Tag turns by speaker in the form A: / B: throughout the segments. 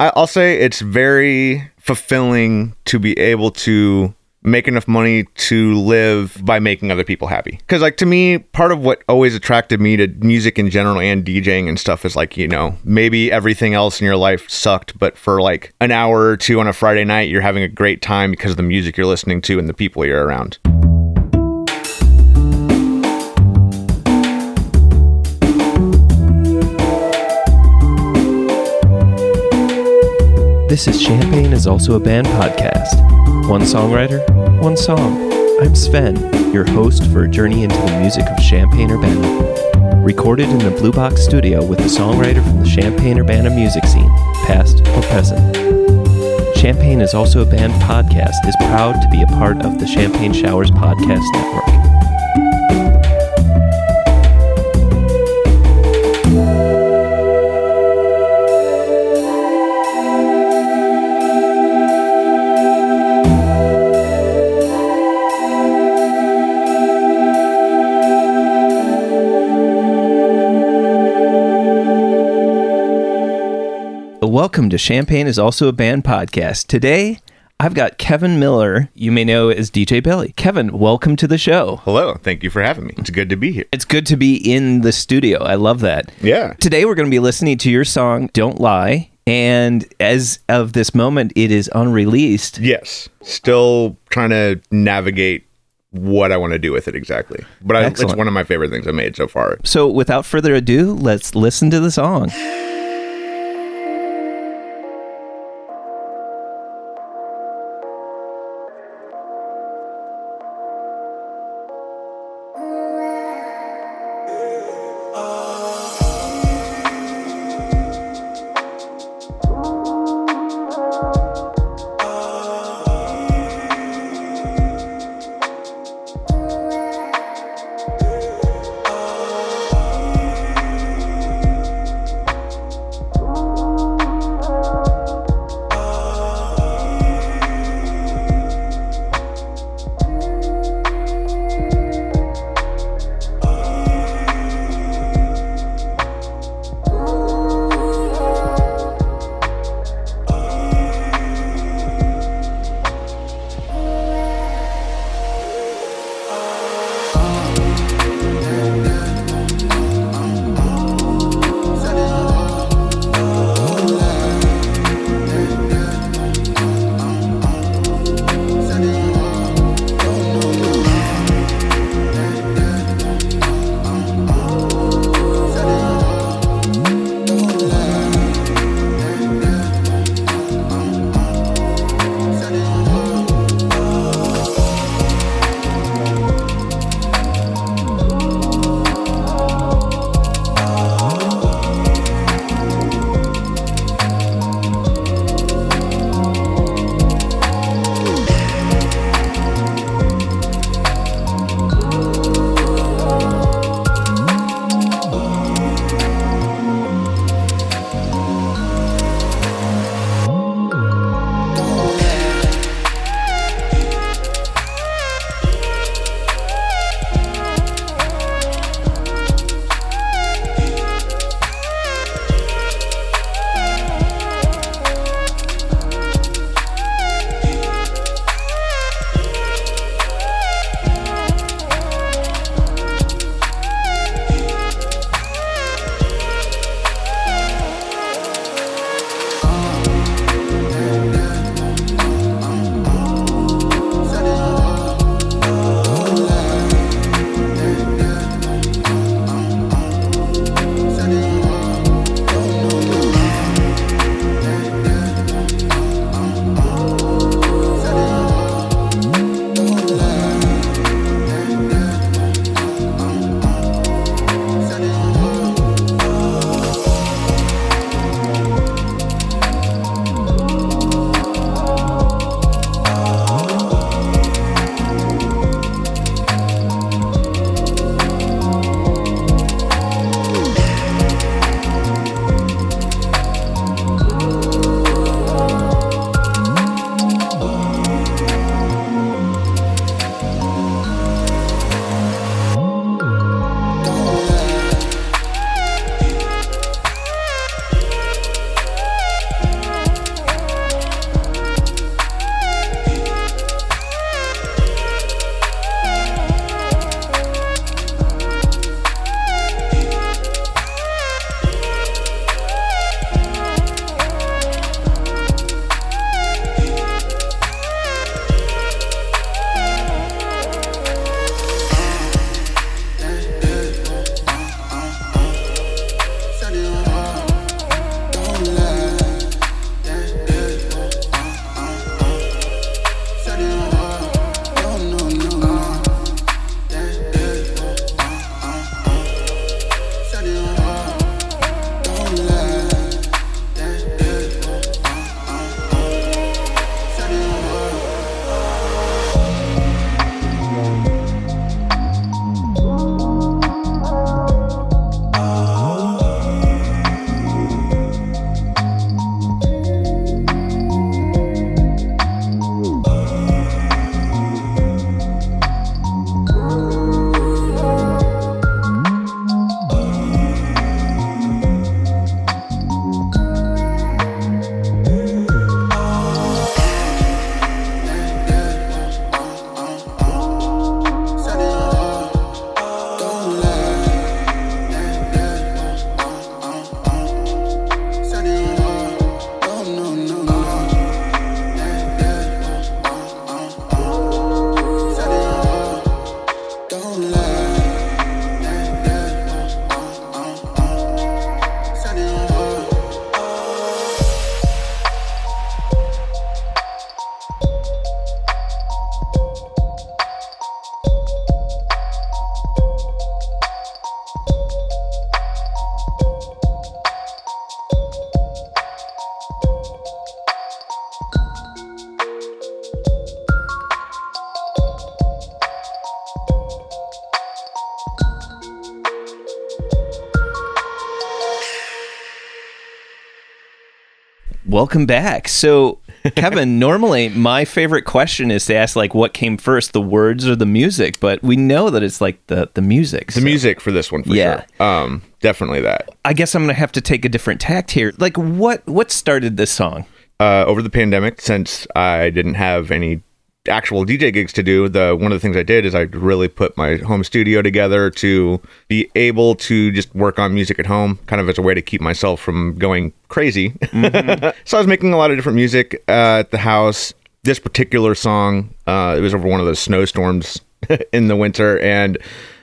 A: I'll say it's very fulfilling to be able to make enough money to live by making other people happy. Because, like, to me, part of what always attracted me to music in general and DJing and stuff is like, you know, maybe everything else in your life sucked, but for like an hour or two on a Friday night, you're having a great time because of the music you're listening to and the people you're around.
B: This is Champagne is also a band podcast. One songwriter, one song. I'm Sven, your host for a journey into the music of Champaign Urbana. Recorded in the Blue Box studio with a songwriter from the Champaign Urbana music scene, past or present. Champagne is also a band podcast is proud to be a part of the Champagne Showers Podcast Network. Welcome to Champagne is also a band podcast. Today, I've got Kevin Miller, you may know as DJ Billy. Kevin, welcome to the show.
A: Hello. Thank you for having me. It's good to be here.
B: It's good to be in the studio. I love that.
A: Yeah.
B: Today, we're going to be listening to your song, Don't Lie. And as of this moment, it is unreleased.
A: Yes. Still trying to navigate what I want to do with it exactly. But I, it's
B: Excellent.
A: one of my favorite things I made so far.
B: So, without further ado, let's listen to the song. Welcome back. So, Kevin, normally my favorite question is to ask like what came first, the words or the music, but we know that it's like the the music.
A: The music for this one for
B: Yeah.
A: sure. Um definitely that.
B: I guess I'm going to have to take a different tact here. Like what what started this song?
A: uh, over the pandemic, since I didn't have any actual DJ gigs to do, the one of the things I did is I really put my home studio together to be able to just work on music at home, kind of as a way to keep myself from going crazy. so I was making a lot of different music uh, at the house. This particular song, uh, it was over one of those snowstorms in the winter, and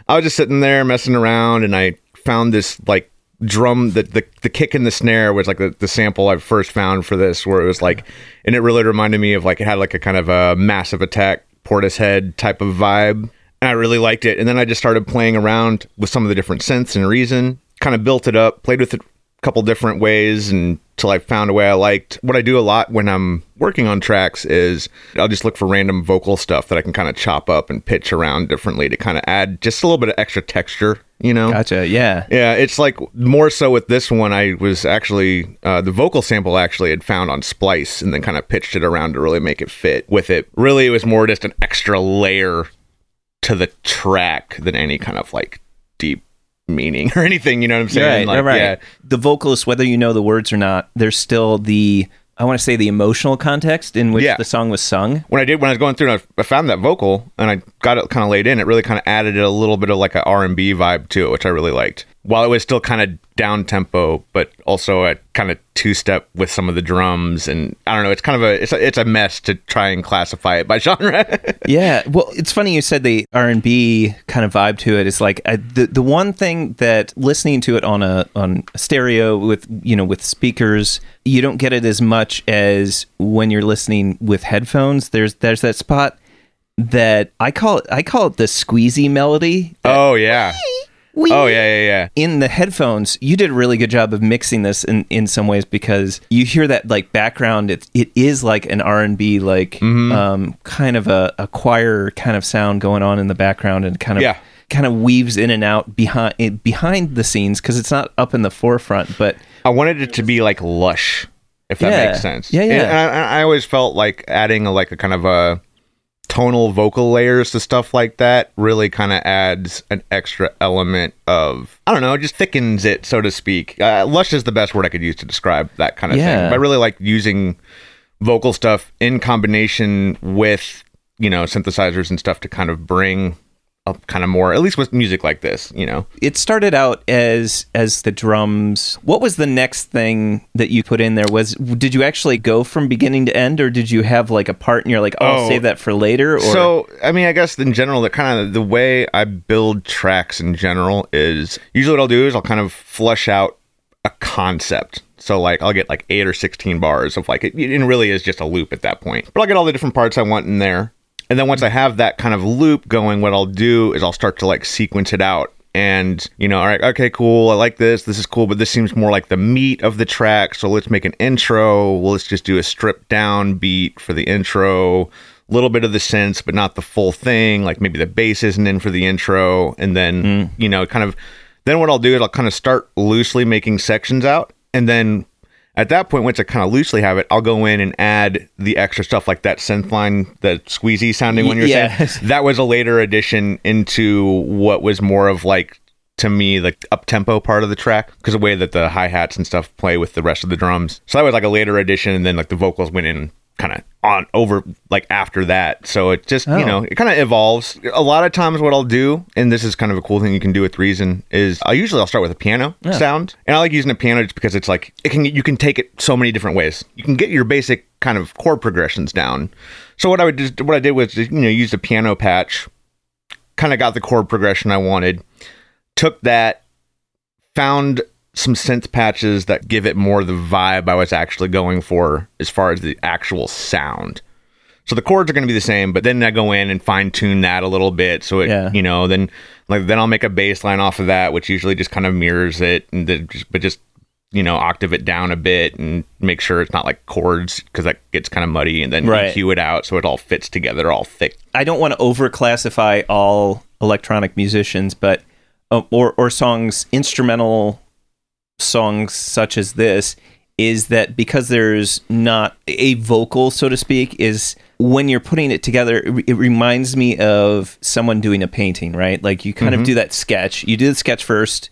A: I was just sitting there messing around, and I found this like drum the, the the kick and the snare was like the, the sample I first found for this where it was like and it really reminded me of like it had like a kind of a massive attack Portishead type of vibe. And I really liked it. And then I just started playing around with some of the different synths and reason kind of built it up played with it a couple different ways until I found a way I liked what I do a lot when I'm working on tracks is I'll just look for random vocal stuff that I can kind of chop up and pitch around differently to kind of add just a little bit of extra texture you know
B: Gotcha. Yeah.
A: yeah, it's like more so with this one. I was actually uh, the vocal sample actually had found on Splice, and then kind of pitched it around to really make it fit with it. Really, it was more just an extra layer to the track than any kind of like deep meaning or anything. You know what I'm saying?
B: Right,
A: like,
B: right.
A: Yeah,
B: The vocalist, whether you know the words or not, there's still the I want to say the emotional context in which
A: Yeah.
B: the song was sung.
A: when I did when I was going through, and I, I found that vocal, and I got it kind of laid in. It really kind of added a little bit of like a R and B vibe to it, which I really liked. While it was still kind of down tempo, but also a kind of two step with some of the drums, and I don't know. It's kind of a it's a, it's a mess to try and classify it by genre.
B: Yeah, well, it's funny you said the R and B kind of vibe to it. it. Is like I, the the one thing that listening to it on a on a stereo with you know with speakers, you don't get it as much as when you're listening with headphones. There's there's that spot that I call it I call it the squeezy melody.
A: oh yeah,
B: Wee.
A: Oh yeah, yeah, yeah.
B: in the headphones, you did a really good job of mixing this in, in some ways because you hear that like background. It it is like an R and B like
A: Mm-hmm.
B: um, kind of a, a choir kind of sound going on in the background and kind of
A: Yeah.
B: kind of weaves in and out behind it, behind the scenes because it's not up in the forefront. But
A: I wanted it to be like lush, if that
B: Yeah.
A: makes sense.
B: Yeah, yeah.
A: And I, I always felt like adding a, like a kind of a tonal vocal layers to stuff like that really kind of adds an extra element of I don't know, just thickens it, so to speak. Uh, lush is the best word I could use to describe that kind of
B: Yeah.
A: thing. But I really like using vocal stuff in combination with you know synthesizers and stuff to kind of bring kind of more at least with music like this you know
B: it started out as as the drums. What was the next thing that you put in there? Was did you actually go from beginning to end, or did you have like a part and you're like, oh, I'll
A: Oh.
B: save that for later? Or
A: So, I mean, I guess in general, the kind of the way I build tracks in general is usually what I'll do is I'll kind of flush out a concept. So, like, I'll get like eight or 16 bars of like, it, it really is just a loop at that point. But I'll get all the different parts I want in there. And then once I have that kind of loop going, what I'll do is I'll start to like sequence it out. And, you know, all right, okay, cool. I like this. This is cool, but this seems more like the meat of the track. So let's make an intro. Well, let's just do a stripped down beat for the intro a little bit of the synths, but not the full thing. Like maybe the bass isn't in for the intro, and then mm. you know, kind of. Then what I'll do is I'll kind of start loosely making sections out, and then at that point, once I kind of loosely have it, I'll go in and add the extra stuff like that synth line, the squeezy sounding one you're
B: Yes.
A: saying. That was a later addition into what was more of like to me the up tempo part of the track because the way that the hi hats and stuff play with the rest of the drums. So that was like a later addition, and then like the vocals went in kind of on over like after that. So it just
B: Oh.
A: you know it kind of evolves. A lot of times, what I'll do, and this is kind of a cool thing you can do with Reason, is I usually I'll start with a piano sound, and I like using a piano just because it's like it can you can take it so many different ways. You can get your basic kind of chord progressions down. So what I would just what I did was just, you know use a piano patch, kind of got the chord progression I wanted, took that, found some synth patches that give it more the vibe I was actually going for as far as the actual sound. So the chords are going to be the same, but then I go in and fine tune that a little bit. So it,
B: Yeah.
A: you know, then like then I'll make a bass line off of that, which usually just kind of mirrors it, and just, but just you know octave it down a bit and make sure it's not like chords because that gets kind of muddy, and then
B: Right.
A: EQ it out so it all fits together, all thick.
B: I don't want to overclassify all electronic musicians, but uh, or or songs instrumental songs such as this. is that because there's not a vocal, so to speak, is when you're putting it together, it, it reminds me of someone doing a painting, right? Like you kind of do that sketch. You do the sketch first.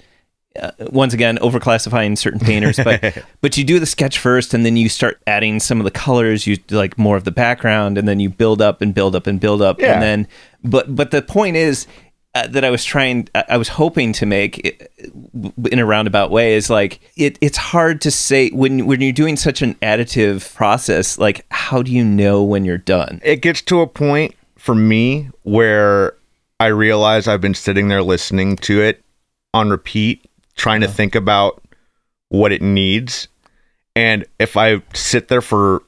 B: Uh, once again, overclassifying certain painters, but but you do the sketch first, and then you start adding some of the colors. You do, like more of the background, and then you build up and build up and build up,
A: Yeah.
B: and then. But but the point is, uh, that I was trying, I I was hoping to make uh, in a roundabout way is like it. It's hard to say when when you're doing such an additive process. Like, how do you know when you're done?
A: it gets to a point for me where I realize I've been sitting there listening to it on repeat, trying to think about what it needs. And if I sit there for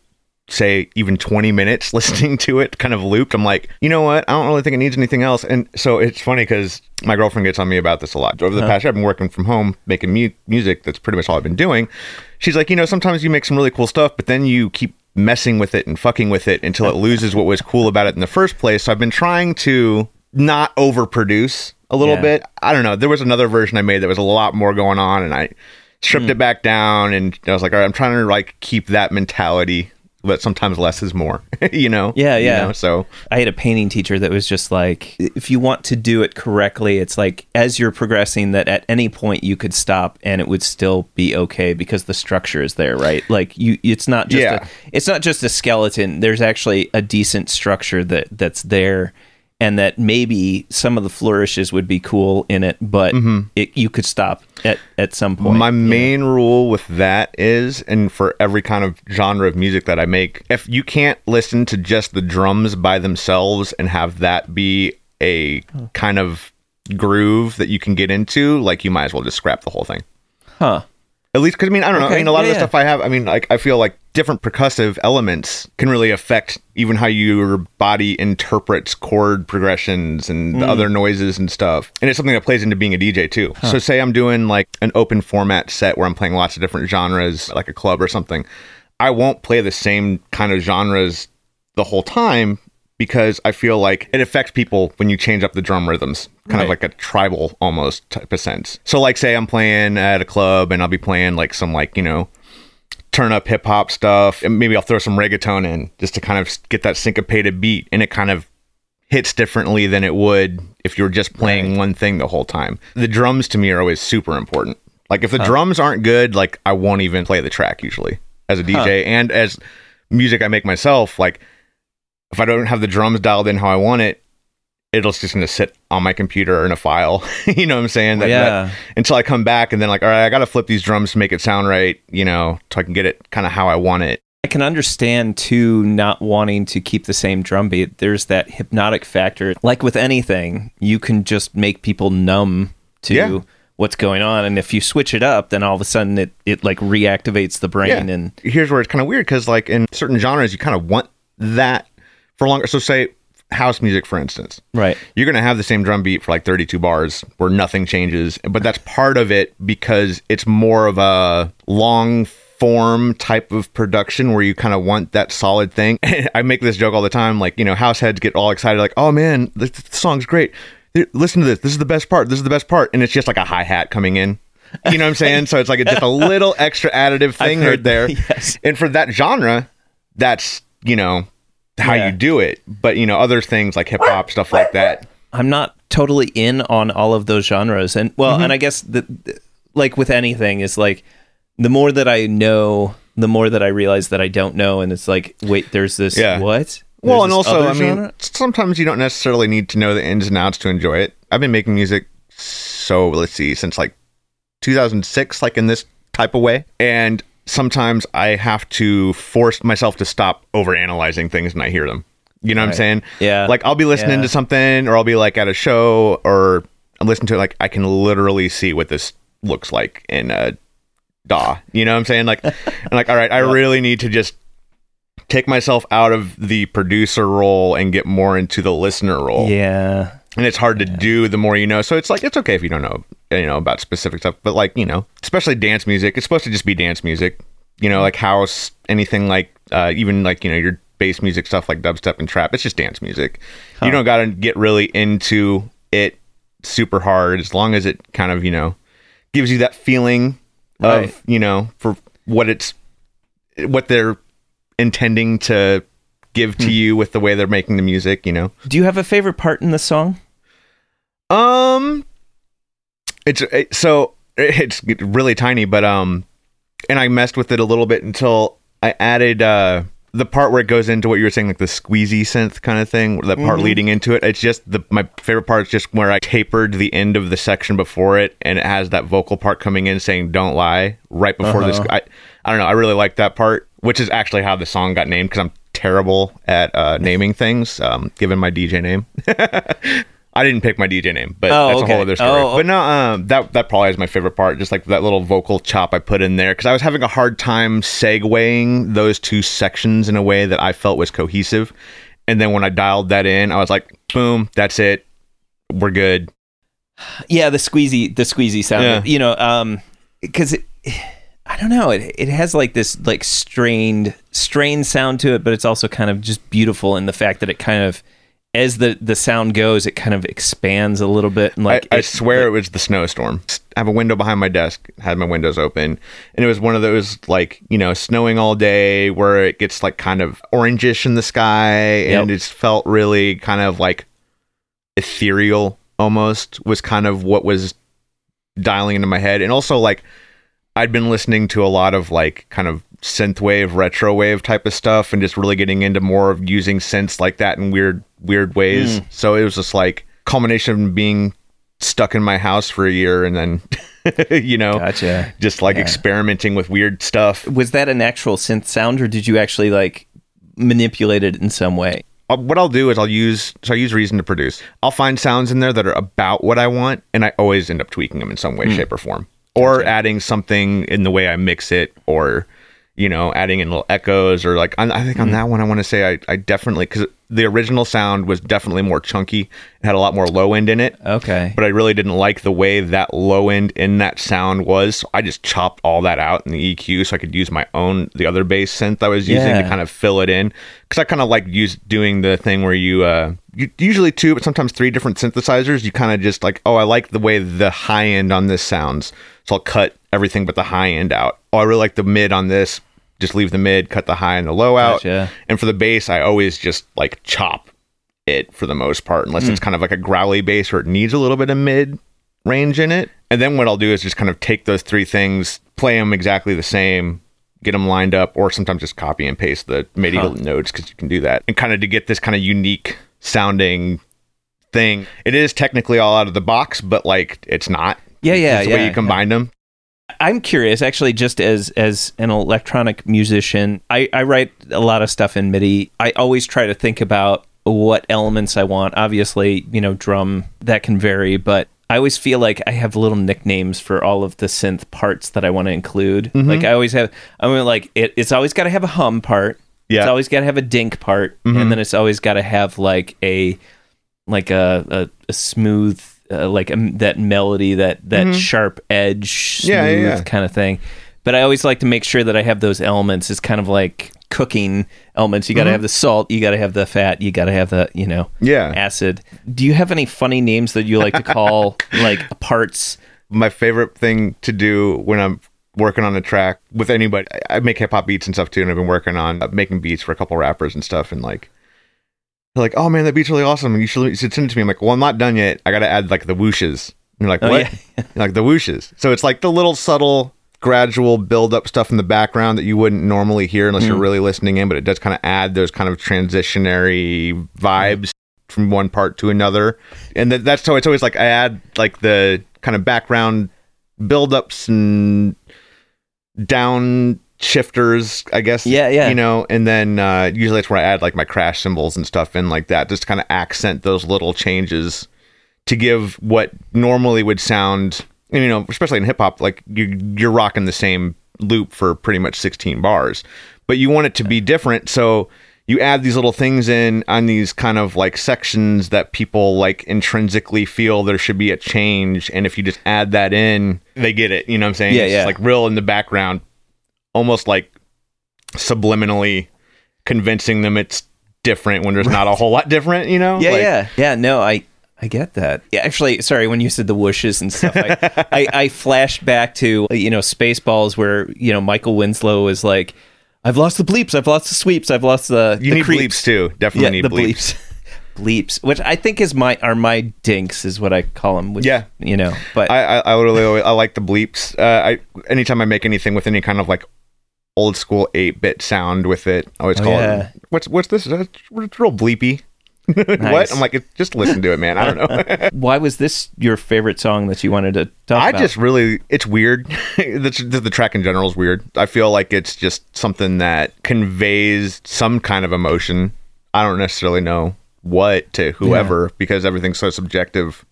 A: say even 20 minutes listening to it kind of looped. I'm like you know what? I don't really think it needs anything else. And so it's funny because my girlfriend gets on me about this a lot. Over the past year i've been working from home making mu- music. That's pretty much all i've been doing. She's like you know sometimes you make some really cool stuff but then you keep messing with it and fucking with it until it loses what was cool about it in the first place. So i've been trying to not overproduce a little
B: Yeah.
A: bit. I don't know. There was another version i made that was a lot more going on and i stripped
B: Hmm.
A: it back down and i was like all right i'm trying to like keep that mentality but sometimes less is more you know
B: Yeah,
A: You
B: yeah.
A: know, so
B: I had a painting teacher that was just like, if you want to do it correctly, it's like as you're progressing, that at any point you could stop and it would still be okay because the structure is there, right? Like you, it's not just
A: Yeah.
B: a, it's not just a skeleton. There's actually a decent structure that that's there, and that maybe some of the flourishes would be cool in it, but it, you could stop at at some point.
A: Mm-hmm. my main rule with that is and for every kind of genre of music that i make if you can't listen to just the drums by themselves and have that be a kind of groove that you can get into like you might as well just scrap the whole thing
B: huh?
A: At least, because I mean, I don't know. I mean, a lot
B: yeah,
A: of the
B: yeah.
A: stuff I have, I mean, like, I feel like different percussive elements can really affect even how your body interprets chord progressions and
B: Mm.
A: other noises and stuff. And it's something that plays into being a DJ too. So, say I'm doing like an open format set where I'm playing lots of different genres, like a club or something. I won't play the same kind of genres the whole time because I feel like it affects people when you change up the drum rhythms, kind of like a tribal almost type of sense. So, like, say I'm playing at a club and I'll be playing like some like you know turn up hip hop stuff, and maybe I'll throw some reggaeton in just to kind of get that syncopated beat, and it kind of hits differently than it would if you were just playing one thing the whole time. The drums to me are always super important. Like if the drums aren't good, like I won't even play the track usually as a DJ and as music I make myself. Like if I don't have the drums dialed in how I want it, it'll just gonna sit on my computer in a file. you know what I'm saying? That,
B: Yeah.
A: that- until I come back and then like, all right, I gotta flip these drums to make it sound right, you know, so I can get it kind of how I want it.
B: I can understand too not wanting to keep the same drum beat. There's that hypnotic factor. Like with anything, you can just make people numb to
A: Yeah.
B: what's going on, and if you switch it up, then all of a sudden it it like reactivates the brain. And
A: here's where it's kind of weird because like in certain genres you kind of want that for longer so say house music for instance.
B: Right,
A: you're going to have the same drum beat for like 32 bars where nothing changes but that's part of it because it's more of a long form type of production where you kind of want that solid thing. I make this joke all the time like you know house heads get all excited like oh man this, this song's great. Listen to this. This is the best part. This is the best part. And it's just like a hi-hat coming in. You know what i'm saying? So it's like it's just a little extra additive thing right there.
B: Yes.
A: and for that genre that's you know how
B: Yeah.
A: you do it but you know other things like hip hop stuff like that
B: I'm not totally in on all of those genres. And well,
A: Mm-hmm.
B: and I guess the like with anything is like the more that I know, the more that I realize that I don't know, and it's like, wait, there's this
A: Yeah.
B: what?
A: Well, and also, I mean,
B: genre?
A: sometimes you don't necessarily need to know the ins and outs to enjoy it. I've been making music, so let's see, since like 2006, like in this type of way. And sometimes I have to force myself to stop over analyzing things and I hear them. You know what I'm saying?
B: Yeah.
A: Like I'll be listening
B: Yeah.
A: to something, or I'll be like at a show, or I'm listening to it, like I can literally see what this looks like in a DAW. You know what I'm saying? Like, I'm like, all right, I really need to just take myself out of the producer role and get more into the listener role.
B: yeah,
A: And it's hard to do the more you know. So it's like it's okay if you don't know, you know, about specific stuff, but like, you know, especially dance music, it's supposed to just be dance music. You know, like house, anything like uh even like, you know, your bass music stuff like dubstep and trap, it's just dance music. You don't got to get really into it super hard as long as it kind of, you know, gives you that feeling
B: Right.
A: of, you know, for what it's what they're intending to give to you with the way they're making the music, you know.
B: Do you have a favorite part in the song?
A: Um, it's it, so it's really tiny, but um, and I messed with it a little bit until I added uh the part where it goes into what you were saying, like the squeezy synth kind of thing. That part leading into it, it's just the my favorite part is just where I tapered the end of the section before it, and it has that vocal part coming in saying "Don't lie" right before this. I I don't know. I really like that part, which is actually how the song got named because I'm terrible at uh, naming things, um, given my DJ name. I didn't pick my DJ name, but
B: Oh,
A: that's
B: okay.
A: a whole other story.
B: Oh,
A: but no, um, that that probably is my favorite part. Just like that little vocal chop I put in there because I was having a hard time segueing those two sections in a way that I felt was cohesive. And then when I dialed that in, I was like, boom, that's it. We're good.
B: Yeah, the squeezy, the squeezy sound.
A: Yeah.
B: You know, um, because I don't know, it it has like this like strained, strained sound to it, but it's also kind of just beautiful in the fact that it kind of, as the the sound goes, it kind of expands a little bit. And like,
A: I, I
B: it-
A: swear it was the snowstorm. I have a window behind my desk, had my windows open, and it was one of those like you know snowing all day where it gets like kind of orangish in the sky, and
B: Yep.
A: it's felt really kind of like ethereal almost was kind of what was dialing into my head, and also like I'd been listening to a lot of like kind of synthwave, retro wave type of stuff, and just really getting into more of using synths like that in weird, weird ways. So it was just like culmination of being stuck in my house for a year, and then you know,
B: Gotcha.
A: just like experimenting with weird stuff.
B: was that an actual synth sound, or did you actually like manipulate it in some way?
A: Uh, What I'll do is I'll use so I use Reason to produce. I'll find sounds in there that are about what I want, and I always end up tweaking them in some way, shape, or form, or adding something in the way I mix it, or you know, adding in little echoes, or like I, I think on that one I want to say I, I definitely because the original sound was definitely more chunky, it had a lot more low end in it.
B: Okay.
A: But I really didn't like the way that low end in that sound was. So I just chopped all that out in the EQ so I could use my own the other bass synth I was using
B: Yeah.
A: to kind of fill it in. Because I kind of like use doing the thing where you uh you, usually two but sometimes three different synthesizers. You kind of just like oh I like the way the high end on this sounds, so I'll cut everything but the high end out. Oh I really like the mid on this. Just leave the mid, cut the high and the low out.
B: Gotcha.
A: And for the bass, I always just like chop it for the most part, unless
B: Hmm.
A: it's kind of like a growly bass or it needs a little bit of mid range in it. And then what I'll do is just kind of take those three things, play them exactly the same, get them lined up, or sometimes just copy and paste the MIDI notes because you can do that, and kind of to get this kind of unique sounding thing. It is technically all out of the box, but like it's not.
B: Yeah, yeah,
A: It's the
B: yeah.
A: way you combine them.
B: I'm curious, actually, just as as an electronic musician, I, I write a lot of stuff in MIDI. I always try to think about what elements I want. Obviously, you know, drum that can vary, but I always feel like I have little nicknames for all of the synth parts that I want to include.
A: Mm-hmm.
B: Like I always have, I mean, like it, it's always got to have a hum part.
A: Yeah. Mm-hmm.
B: It's always got to have a dink part, and then it's always got to have like a like a a, a smooth uh, like a, that melody that that sharp edge smooth
A: Mm-hmm. Yeah, yeah, yeah.
B: kind of thing but i always like to make sure that i have those elements it's kind of like cooking elements you got to have the salt you got to have the fat you got to have the you know
A: Mm-hmm. Yeah.
B: acid do you have any funny names that you like to call like parts
A: my favorite thing to do when I'm working on a track with anybody. I- I make hip hop beats and stuff too, and I've been working on uh, making beats for a couple rappers and stuff. And like, they're like, "Oh man, that beat's really awesome. You should, you should send it to me." I'm like, "Well, I'm not done yet. I got to add like the whooshes." And you're like,
B: Oh,
A: "What?"
B: yeah.
A: Like the whooshes. So it's like the little subtle. Gradual build up stuff in the background that you wouldn't normally hear unless
B: Mm.
A: you're really listening in, but it does kind of add those kind of transitionary vibes from one part to another. And that, that's so it's always like I add like the kind of background buildups and down shifters, I guess.
B: Yeah, yeah.
A: You know, and then uh, usually that's where I add like my crash cymbals and stuff in like that, just kind of accent those little changes to give what normally would sound, and, you know, especially in hip hop, like you, you're rocking the same loop for pretty much 16 bars, but you want it to be different. So you add these little things in on these kind of like sections that people like intrinsically feel there should be a change. And if you just add that in, they get it. You know what I'm saying?
B: Yeah,
A: it's
B: yeah.
A: like real in the background, almost like subliminally convincing them it's different when there's not a whole lot different, you know?
B: Yeah,
A: Like-
B: yeah, yeah. No, I I get that. Yeah, actually, sorry when you said the whooshes and stuff, I, I I flashed back to you know Spaceballs where you know Michael Winslow is like. I've lost the bleeps. I've lost the sweeps. I've lost the
A: You
B: the
A: need
B: creeps.
A: bleeps too. Definitely
B: Yeah,
A: need
B: the
A: bleeps.
B: bleeps. bleeps, which I think is my are my dinks is what I call them. Which,
A: Yeah.
B: you know, but
A: I, I, I literally always, I like the bleeps. Uh, I anytime I make anything with any kind of like old school eight bit sound with it, I always
B: Oh, oh
A: call
B: yeah.
A: it what's what's this? It's it's real bleepy. what? I'm like, just listen to it, man. I don't know.
B: why was this your favorite song that you wanted to talk about?
A: I
B: about?
A: just really, it's weird. the, the, the track in general is weird. I feel like it's just something that conveys some kind of emotion. I don't necessarily know what to whoever because everything's so subjective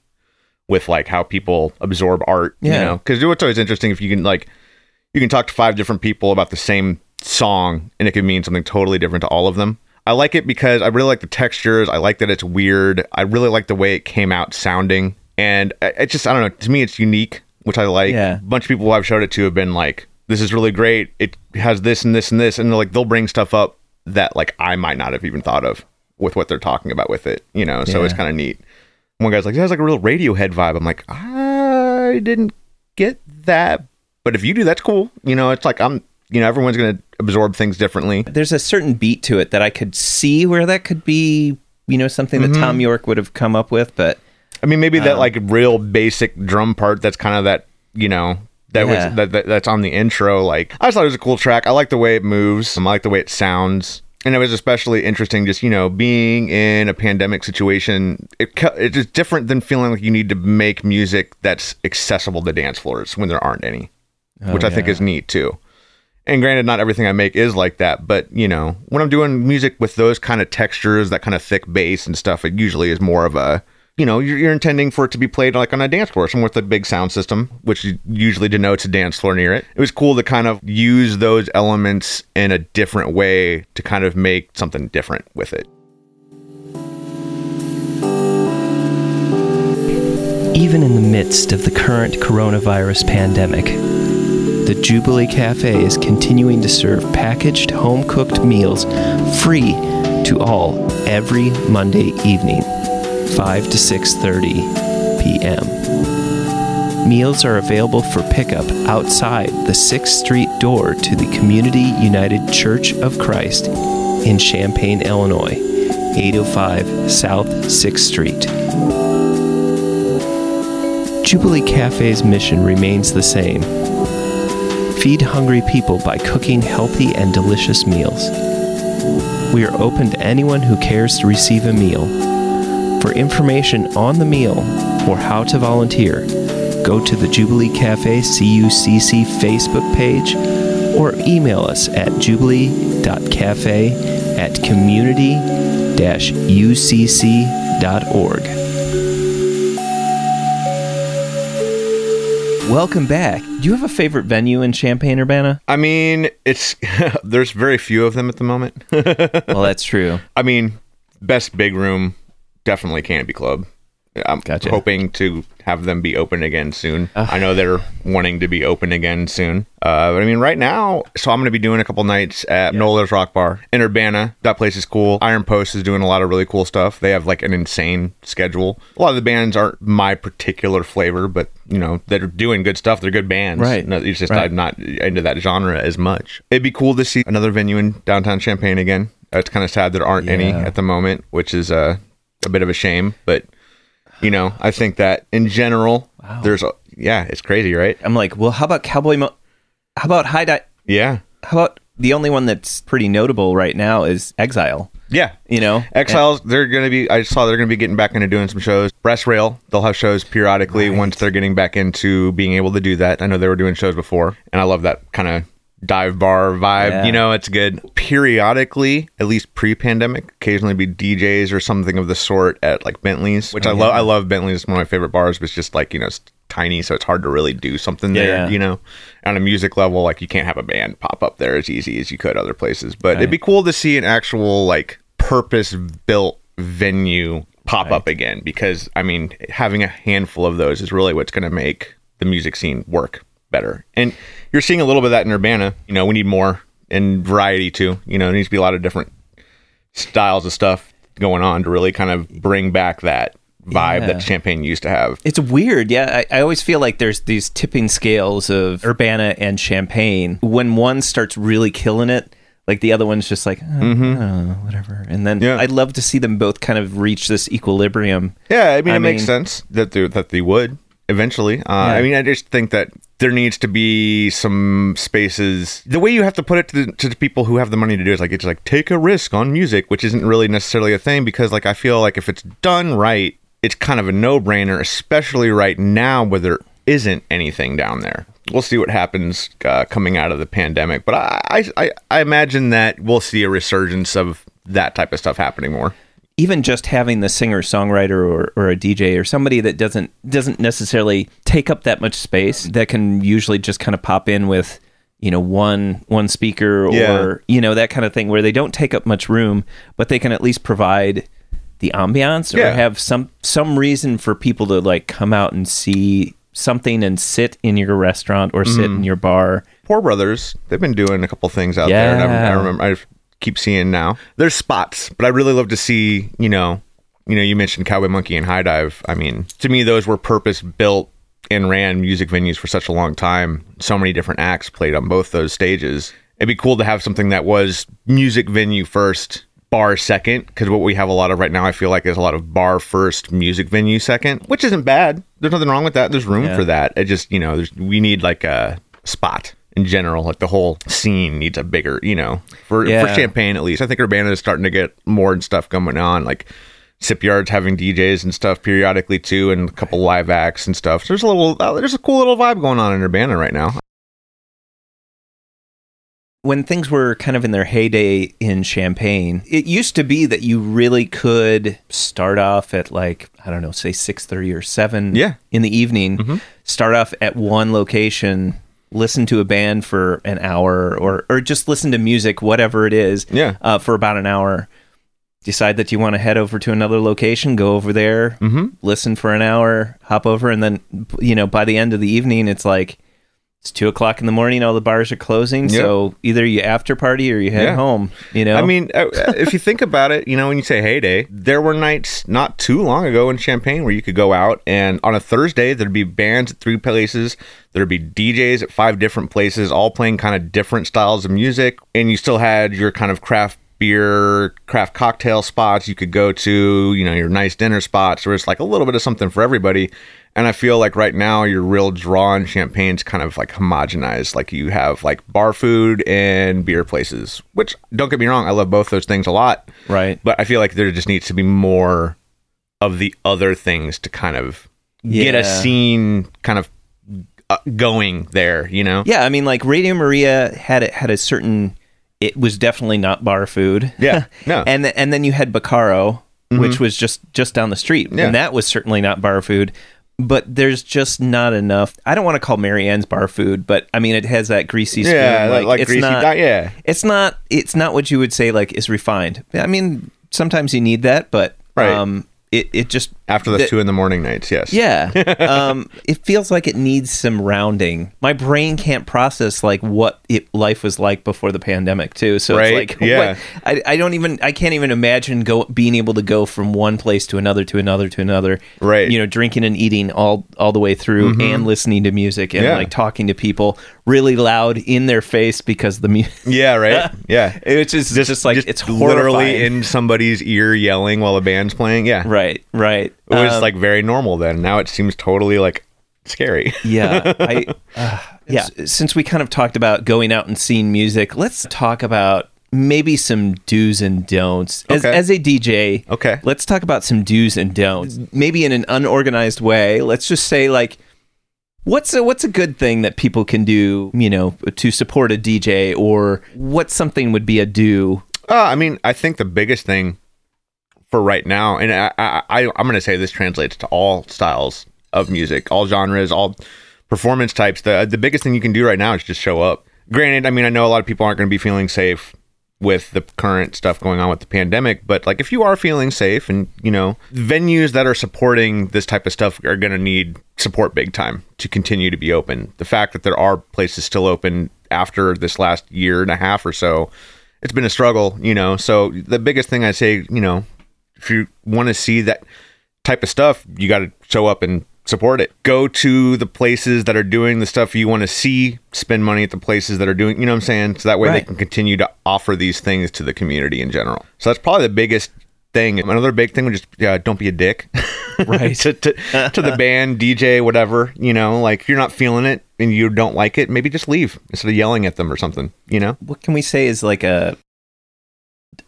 A: with like how people absorb art. You know, because what's always interesting if you can like you can talk to five different people about the same song and it can mean something totally different to all of them. I like it because I really like the textures. I like that it's weird. I really like the way it came out sounding. And I- it's just, I don't know, to me, it's unique, which I like.
B: Yeah.
A: A bunch of people who I've showed it to have been like, this is really great. It has this and this and this. And they're like, they'll bring stuff up that like I might not have even thought of with what they're talking about with it, you know? So it's kind of neat. One guy's like, it has like a real Radiohead vibe. I'm like, I didn't get that. But if you do, that's cool. You know, it's like I'm, you know, everyone's going to absorb things differently.
B: there's a certain beat to it that I could see where that could be, you know, something that
A: Mm-hmm.
B: Thom Yorke would have come up with, but
A: I mean, maybe
B: Um,
A: that like real basic drum part that's kind of that, you know, that
B: Yeah.
A: was that, that that's on the intro. Like, I just thought it was a cool track. I like the way it moves. I like the way it sounds. And it was especially interesting, just you know, being in a pandemic situation. It it's just different than feeling like you need to make music that's accessible to dance floors when there aren't any, Oh, which I think
B: Oh,
A: is neat too. And granted, not everything I make is like that, but you know, when I'm doing music with those kind of textures, that kind of thick bass and stuff, it usually is more of a, you know, you're, you're intending for it to be played like on a dance floor, somewhere with a big sound system, which usually denotes a dance floor near it. It was cool to kind of use those elements in a different way to kind of make something different with it.
B: even in the midst of the current coronavirus pandemic, the Jubilee Cafe is continuing to serve packaged home cooked meals free to all every Monday evening, 5 to 6:30 p.m. Meals are available for pickup outside the 6th Street door to the Community United Church of Christ in Champaign, Illinois, 805 South 6th Street. Jubilee Cafe's mission remains the same feed hungry people by cooking healthy and delicious meals. We are open to anyone who cares to receive a meal. For information on the meal or how to volunteer, go to the Jubilee Cafe CUCC Facebook page or email us at jubilee.cafe at community-ucc.org. Welcome back. Do you have a favorite venue in Champaign Urbana?
A: I mean, it's there's very few of them at the moment.
B: well, that's true.
A: I mean, best big room definitely Canopy Club. I'm
B: Gotcha.
A: hoping to have them be open again soon. I know they're wanting to be open again soon. Uh, but I mean, right now, so I'm going to be doing a couple nights at Nola's Rock Bar in Urbana. That place is cool. Iron Post is doing a lot of really cool stuff. They have like an insane schedule. A lot of the bands aren't my particular flavor, but you know, they're doing good stuff. They're good bands.
B: Right.
A: No, it's just
B: Right.
A: I'm not into that genre as much. It'd be cool to see another venue in downtown Champaign again. It's kind of sad there aren't any at the moment, which is uh, a bit of a shame. But you know, I think that in general, there's a yeah, it's crazy, right?
B: I'm like, well, how about Cowboy Mo? How about High Di-
A: Yeah,
B: How about the only one that's pretty notable right now is Exile?
A: yeah.
B: You know,
A: Exiles, they're going to be. I saw they're going to be getting back into doing some shows. Brass Rail, they'll have shows periodically once they're getting back into being able to do that. I know they were doing shows before, and I love that kind of dive bar vibe.
B: Yeah.
A: You know, it's good. Periodically, at least pre-pandemic, occasionally be DJs or something of the sort at like Bentley's, which I oh, love. I love Bentley's. It's one of my favorite bars, but it's just like you know, it's tiny, so it's hard to really do something there.
B: Yeah.
A: You know, on a music level, like you can't have a band pop up there as easy as you could other places. But it'd be cool to see an actual like purpose-built venue pop up again because I mean, having a handful of those is really what's going to make the music scene work better. And you're seeing a little bit of that in Urbana. You know, we need more and variety too. You know, there needs to be a lot of different styles of stuff going on to really kind of bring back that vibe
B: Yeah.
A: that Champaign used to have.
B: It's weird. Yeah, I, I always feel like there's these tipping scales of Urbana and Champaign. When one starts really killing it, like the other one's just like oh, know, whatever. And then
A: Mm-hmm. Yeah.
B: I'd love to see them both kind of reach this equilibrium.
A: Yeah, I mean,
B: I
A: it makes sense that they, that they would eventually. Uh, I mean, I just think that there needs to be some spaces. The way you have to put it to the, to the people who have the money to do it is like it's like take a risk on music, which isn't really necessarily a thing because like I feel like if it's done right, it's kind of a no brainer, especially right now where there isn't anything down there. We'll see what happens uh, coming out of the pandemic, but I, I I I imagine that we'll see a resurgence of that type of stuff happening more.
B: Even just having the singer songwriter or, or a DJ or somebody that doesn't doesn't necessarily take up that much space that can usually just kind of pop in with you know one one speaker or
A: Yeah.
B: you know that kind of thing where they don't take up much room but they can at least provide the ambiance or
A: Yeah.
B: have some some reason for people to like come out and see something and sit in your restaurant or sit
A: Mm-hmm.
B: in your bar
A: Pour Brothers, they've been doing a couple things out there. And I, I remember, I keep seeing now. There's spots, but I really love to see, you know, you know, you mentioned Cowboy Monkey and High Dive. I mean, to me, those were purpose built and ran music venues for such a long time. So many different acts played on both those stages. It'd be cool to have something that was music venue first, bar second, because what we have a lot of right now, I feel like, is a lot of bar first, music venue second, which isn't bad. There's nothing wrong with that. There's room
B: Yeah.
A: for that. It just, you know, there's, we need like a spot in general. Like the whole scene needs a bigger, you know, for,
B: Yeah.
A: for Champaign at least. I think Urbana is starting to get more stuff going on. Like Sip Yards having DJs and stuff periodically too, and a couple live acts and stuff. So there's a little, uh, there's a cool little vibe going on in Urbana right now.
B: when things were kind of in their heyday in Champaign, it used to be that you really could start off at like I don't know, say six thirty or seven,
A: Yeah.
B: in the evening. Start off at one location, listen to a band for an hour, or or just listen to music, whatever it is,
A: Yeah.
B: uh, for about an hour. Decide that you want to head over to another location, go over there, listen for an hour, hop over, and then you know by the end of the evening, it's like it's two o'clock in the morning. All the bars are closing,
A: Yep.
B: so either you after party or you head
A: Yeah.
B: home. You know,
A: I mean, uh, if you think about it, you know, when you say heyday, there were nights not too long ago in Champaign where you could go out and on a Thursday there'd be bands at three places, there'd be DJs at five different places, all playing kind of different styles of music, and you still had your kind of craft beer, craft cocktail spots you could go to, you know, your nice dinner spots, where it's like a little bit of something for everybody. And I feel like right now your real draw in Champaign's kind of like homogenized. Like you have like bar food and beer places, which don't get me wrong, I love both those things a lot.
B: right?
A: But I feel like there just needs to be more of the other things to kind of get a scene kind of uh, going there, you know?
B: Yeah, I mean, like Radio Maria had it had a certain. It was definitely not bar food.
A: Yeah, no. Mm-hmm.
B: and th- and then you had Bacaro, which was just just down the street,
A: Yeah.
B: and that was certainly not bar food. But there's just not enough. I don't want to call Mary Marianne's bar food, but I mean, it has that greasy spoon.
A: Yeah,
B: like,
A: like
B: it's
A: greasy
B: not.
A: di- yeah.
B: it's not. It's not what you would say like is refined. I mean, sometimes you need that, but
A: Right.
B: um, it it just
A: After the
B: the-
A: two in the morning nights, yes.
B: yeah. um, it feels like it needs some rounding. My brain can't process like what it, life was like before the pandemic too. So
A: Right,
B: it's like,
A: yeah.
B: what- I, I don't even, I can't even imagine go being able to go from one place to another to another to another.
A: Right. Mm-hmm.
B: You know, drinking and eating all all the way through, and listening to music and
A: Yeah.
B: like talking to people really loud in their face because the music.
A: Yeah, right? Yeah.
B: It's just, just, like it's horrifying.
A: literally in somebody's ear yelling while the band's playing. Yeah.
B: right, right.
A: It was
B: Um,
A: like very normal then. Now it seems totally like scary.
B: yeah i uh, yeah since we kind of talked about going out and seeing music let's talk about maybe some do's and don'ts as,
A: Okay.
B: as a dj
A: Okay.
B: let's talk about some do's and don'ts maybe in an unorganized way let's just say like what's a what's a good thing that people can do you know to support a dj or what something would be a do
A: Uh, I mean, I think the biggest thing for right now, and I, I, I I'm going to say this translates to all styles of music, all genres, all performance types. The the biggest thing you can do right now is just show up. Granted, I mean, I know a lot of people aren't going to be feeling safe with the current stuff going on with the pandemic, but like if you are feeling safe and you know venues that are supporting this type of stuff are going to need support big time to continue to be open. The fact that there are places still open after this last year and a half or so it's been a struggle, you know. So the biggest thing I say, you know, if you want to see that type of stuff, you got to show up and support it. Go to the places that are doing the stuff you want to see, spend money at the places that are doing, you know what I'm saying? So that way they can continue to offer these things to the community in general. So that's probably the biggest thing. Another big thing would just yeah, don't be a dick.
B: Right.
A: to, to, to the band, DJ, whatever, you know, like if you're not feeling it and you don't like it, maybe just leave instead of yelling at them or something, you know?
B: What can we say is like a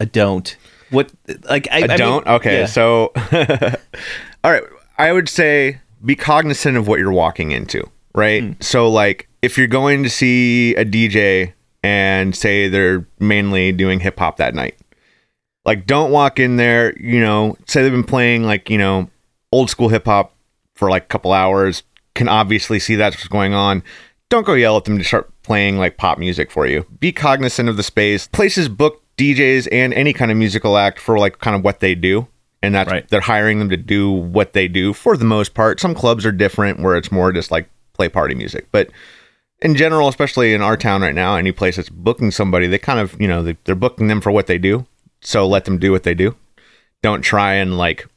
B: a don't? What like I,
A: I
B: I mean,
A: don't. okay,
B: yeah.
A: so all right, I would say be cognizant of what you're walking into, right?
B: Hmm.
A: So like if you're going to see a DJ and say they're mainly doing hip hop that night, like don't walk in there, you know, say they've been playing like, you know, old school hip hop for like a couple hours, can obviously see that's what's going on. Don't go yell at them to start playing like pop music for you. Be cognizant of the space. Places book DJs and any kind of musical act for like kind of what they do. And that's
B: Right.
A: they're hiring them to do what they do for the most part. Some clubs are different where it's more just like play party music. But in general, especially in our town right now, any place that's booking somebody, they kind of, you know, they, they're booking them for what they do. So let them do what they do. Don't try and like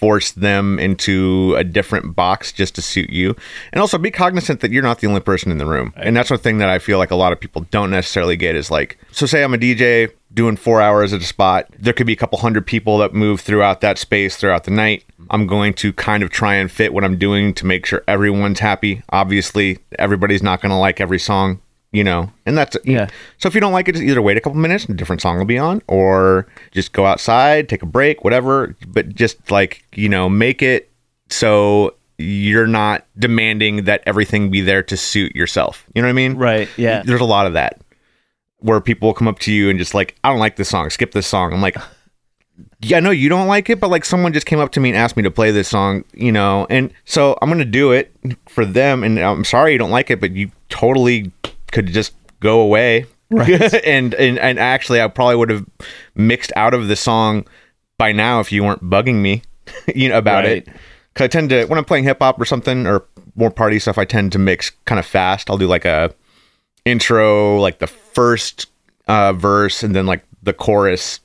A: force them into a different box just to suit you. And also be cognizant that you're not the only person in the room. And that's one thing that I feel like a lot of people don't necessarily get is like, so say I'm a DJ doing four hours at a spot. There could be a couple hundred people that move throughout that space throughout the night. I'm going to kind of try and fit what I'm doing to make sure everyone's happy. Obviously, everybody's not going to like every song, you know, and that's
B: Yeah.
A: so if you don't like it, just either wait a couple minutes, and a different song will be on, or just go outside, take a break, whatever. But just like you know, make it so you're not demanding that everything be there to suit yourself. You know what I mean?
B: Right. Yeah.
A: There's a lot of that where people will come up to you and just like, I don't like this song, skip this song. I'm like, yeah, I know you don't like it, but like someone just came up to me and asked me to play this song, you know, and so I'm gonna do it for them. And I'm sorry you don't like it, but you totally could just go away.
B: Right.
A: and, and and actually, I probably would have mixed out of the song by now if you weren't bugging me, you know, about
B: Right.
A: it. Cause I tend to when I'm playing hip hop or something or more party stuff, I tend to mix kind of fast. I'll do like a intro, like the first uh, verse, and then like the chorus,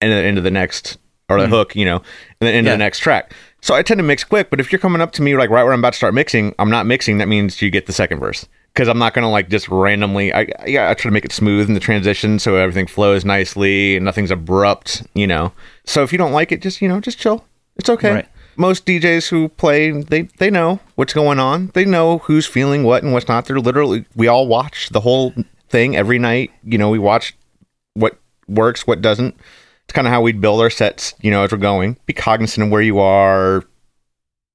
A: and then into the next or the hook, you know, and then into
B: Yeah.
A: the next track. So I tend to mix quick. But if you're coming up to me like right where I'm about to start mixing, I'm not mixing. That means you get the second verse because I'm not gonna like just randomly. I yeah, I try to make it smooth in the transition so everything flows nicely and nothing's abrupt, you know. So if you don't like it, just you know, just chill. It's okay.
B: Right.
A: Most DJs who play, they they know what's going on. They know who's feeling what and what's not. They're literally we all watch the whole thing every night. You know, we watch what works, what doesn't. It's kind of how we build our sets, you know, as we're going. Be cognizant of where you are.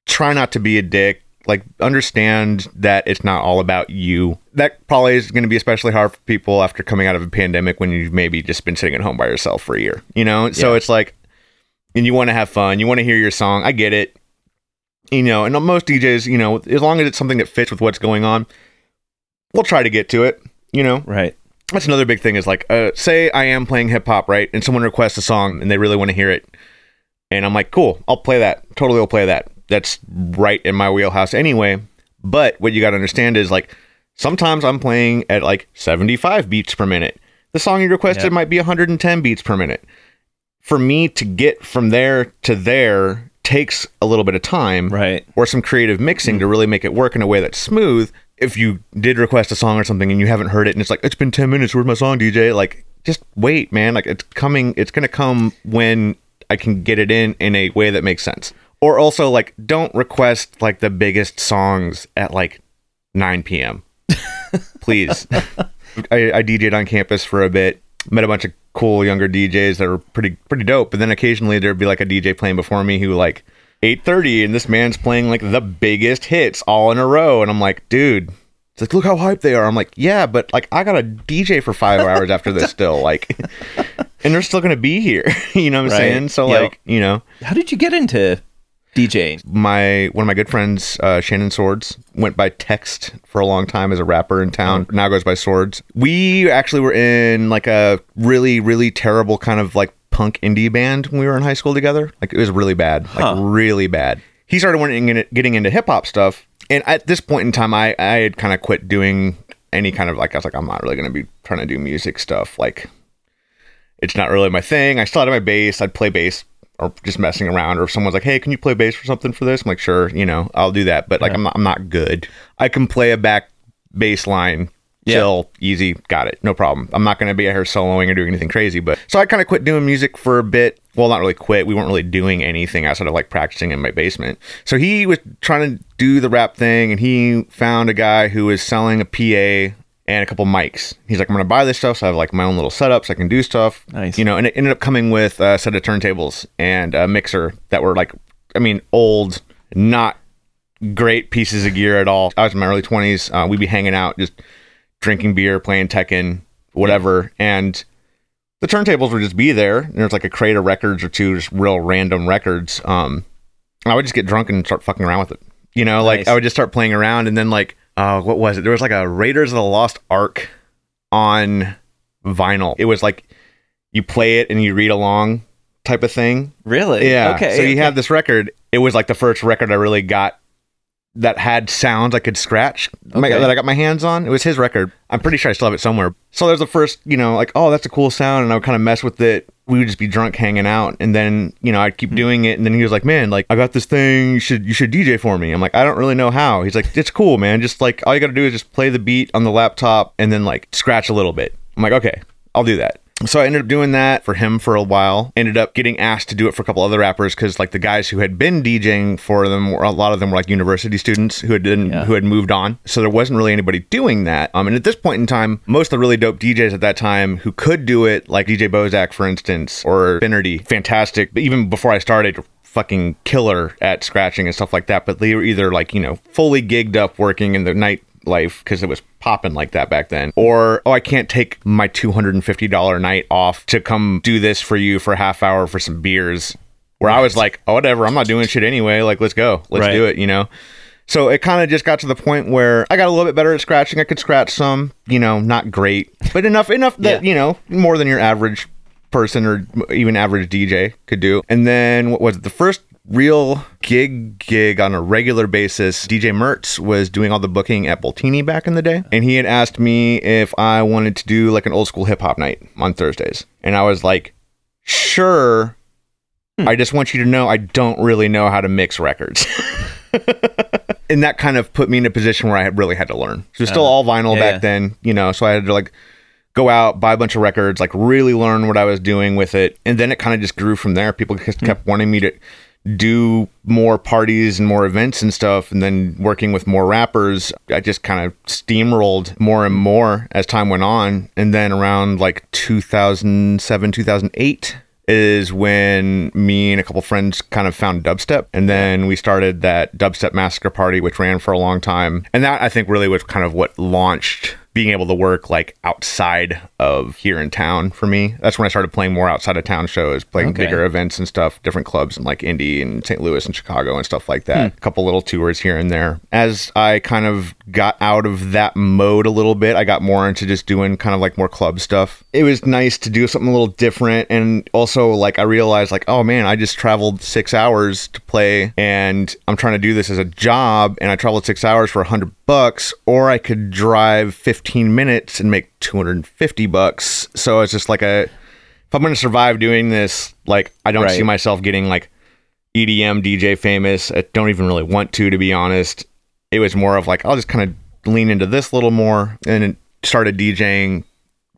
A: Try not to be a dick. Like, understand that it's not all about you. That probably is going to be especially hard for people after coming out of a pandemic when you've maybe just been sitting at home by yourself for a year, you know? So it's like, and you want to have fun, you want to hear your song. I get it. You know, and most DJs, you know, as long as it's something that fits with what's going on, we'll try to get to it, you know?
B: Right.
A: that's another big thing is like uh, say i am playing hip hop right and someone requests a song and they really want to hear it and i'm like cool i'll play that totally I'll play that that's right in my wheelhouse anyway but what you got to understand is like sometimes i'm playing at like 75 beats per minute the song you requested
B: Yeah.
A: might be 110 beats per minute for me to get from there to there takes a little bit of time
B: Right.
A: or some creative mixing to mm-hmm. really make it work in a way that's smooth. If you did request a song or something and you haven't heard it and it's like, it's been 10 minutes, where's my song, DJ? Like, just wait, man. Like, it's coming, it's going to come when I can get it in in a way that makes sense. Or also, like, don't request like the biggest songs at like 9 p.m. Please. I, I DJ'd on campus for a bit, met a bunch of cool younger DJs that were pretty pretty dope. But then occasionally there'd be like a DJ playing before me who like 8:30, and this man's playing like the biggest hits all in a row, and I'm like, dude. It's like, look how hyped they are. I'm like, yeah, but like, I got a DJ for five hours after this still, like, and they're still gonna be here. you know what I'm
B: Right.
A: saying? So
B: Yep.
A: like, you know,
B: How did you get into DJing?
A: my one of my good friends, uh, Shannon Swords, went by Text for a long time as a rapper in town. Now goes by Swords. We actually were in like a really, really terrible kind of like punk indie band when we were in high school together. Like it was really bad, like
B: Huh.
A: really bad. He started wanting getting into hip hop stuff, and at this point in time, I I had kind of quit doing any kind of like I was like I'm not really gonna be trying to do music stuff like it's not really my thing. I still had my bass. I'd play bass or just messing around, or if someone's like, "Hey, can you play bass for something for this?" I'm like, "Sure," you know, I'll do that. But like, I'm not, I'm not good. I can play a back bass line,
B: Yeah.
A: chill, easy, got it, no problem. I'm not going to be out here soloing or doing anything crazy. But so I kind of quit doing music for a bit. Well, not really quit. We weren't really doing anything outside of like practicing in my basement. So he was trying to do the rap thing, and he found a guy who was selling a PA and a couple mics. He's like, I'm gonna buy this stuff, so I have like my own little setups. So I can do stuff.
B: Nice.
A: You know, and it ended up coming with a set of turntables and a mixer that were like, I mean, old, not great pieces of gear at all. I was in my early 20s. Uh, we'd be hanging out, just drinking beer, playing Tekken, whatever. And the turntables would just be there. And there's like a crate of records or two, just real random records. Um, I would just get drunk and start fucking around with it. You know, like
B: Nice.
A: I would just start playing around and then like, uh, what was it? There was like a Raiders of the Lost Ark on vinyl. It was like you play it and you read along type of thing.
B: Really?
A: Yeah.
B: Okay.
A: So you
B: okay.
A: have this record. It was like the first record I really got that had sounds I could scratch my- that I got my hands on. It was his record. I'm pretty sure I still have it somewhere. So there's the first, you know, like, oh, that's a cool sound. And I would kind of mess with it. We would just be drunk hanging out. And then, you know, I'd
B: Hmm.
A: keep doing it. And then he was like, man, like, I got this thing. You should, you should DJ for me. I'm like, I don't really know how. He's like, it's cool, man. Just like, all you got to do is just play the beat on the laptop and then like scratch a little bit. I'm like, okay, I'll do that. So I ended up doing that for him for a while. Ended up getting asked to do it for a couple other rappers because like the guys who had been DJing for them, were, a lot of them were like university students who had been,
B: Yeah.
A: who had moved on. So there wasn't really anybody doing that. Um, and at this point in time, most of the really dope DJs at that time who could do it, like DJ Bozak for instance, or Finnerty, fantastic. But even before I started, fucking killer at scratching and stuff like that. But they were either like you know fully gigged up working in the night life because it was popping like that back then or oh i can't take my $250 night off to come do this for you for a half hour for some beers where i was like oh whatever i'm not doing shit anyway like let's go let's
B: Right.
A: do it you know so it kind of just got to the point where i got a little bit better at scratching i could scratch some you know not great but enough enough that
B: Yeah.
A: you know more than your average person or even average DJ could do. And then what was it? The first real gig gig on a regular basis, DJ Mertz was doing all the booking at Boltini back in the day. And he had asked me if I wanted to do like an old school hip hop night on Thursdays. And I was like, sure. Hmm. I just want you to know I don't really know how to mix records. and that kind of put me in a position where I really had to learn. So it was still uh, all vinyl
B: yeah,
A: back
B: yeah.
A: then, you know, so I had to like go out, buy a bunch of records, like really learn what I was doing with it. And then it kind of just grew from there. People just hmm. kept wanting me to do more parties and more events and stuff. And then working with more rappers, I just kind of steamrolled more and more as time went on. And then around like 2007, 2008 is when me and a couple friends kind of found dubstep and then we started that dubstep massacre party which ran for a long time and that i think really was kind of what launched being able to work like outside of here in town for me. That's when i started playing more outside of town shows playing
B: Okay.
A: bigger events and stuff different clubs in like indy and st louis and chicago and stuff like that. A couple little tours here and there. As i kind of got out of that mode a little bit. I got more into just doing kind of like more club stuff. It was nice to do something a little different. And also like i realized like oh man i just traveled six hours to play. And i'm trying to do this as a job. And i traveled six hours for a hundred bucks. Or i could drive 15 minutes and make 250 bucks. So it's just like a if i'm going to survive doing this like i don't
B: Right.
A: see myself getting like edm dj famous. I don't even really want to to be honest it was more of like i'll just kind of lean into this a little more and started djing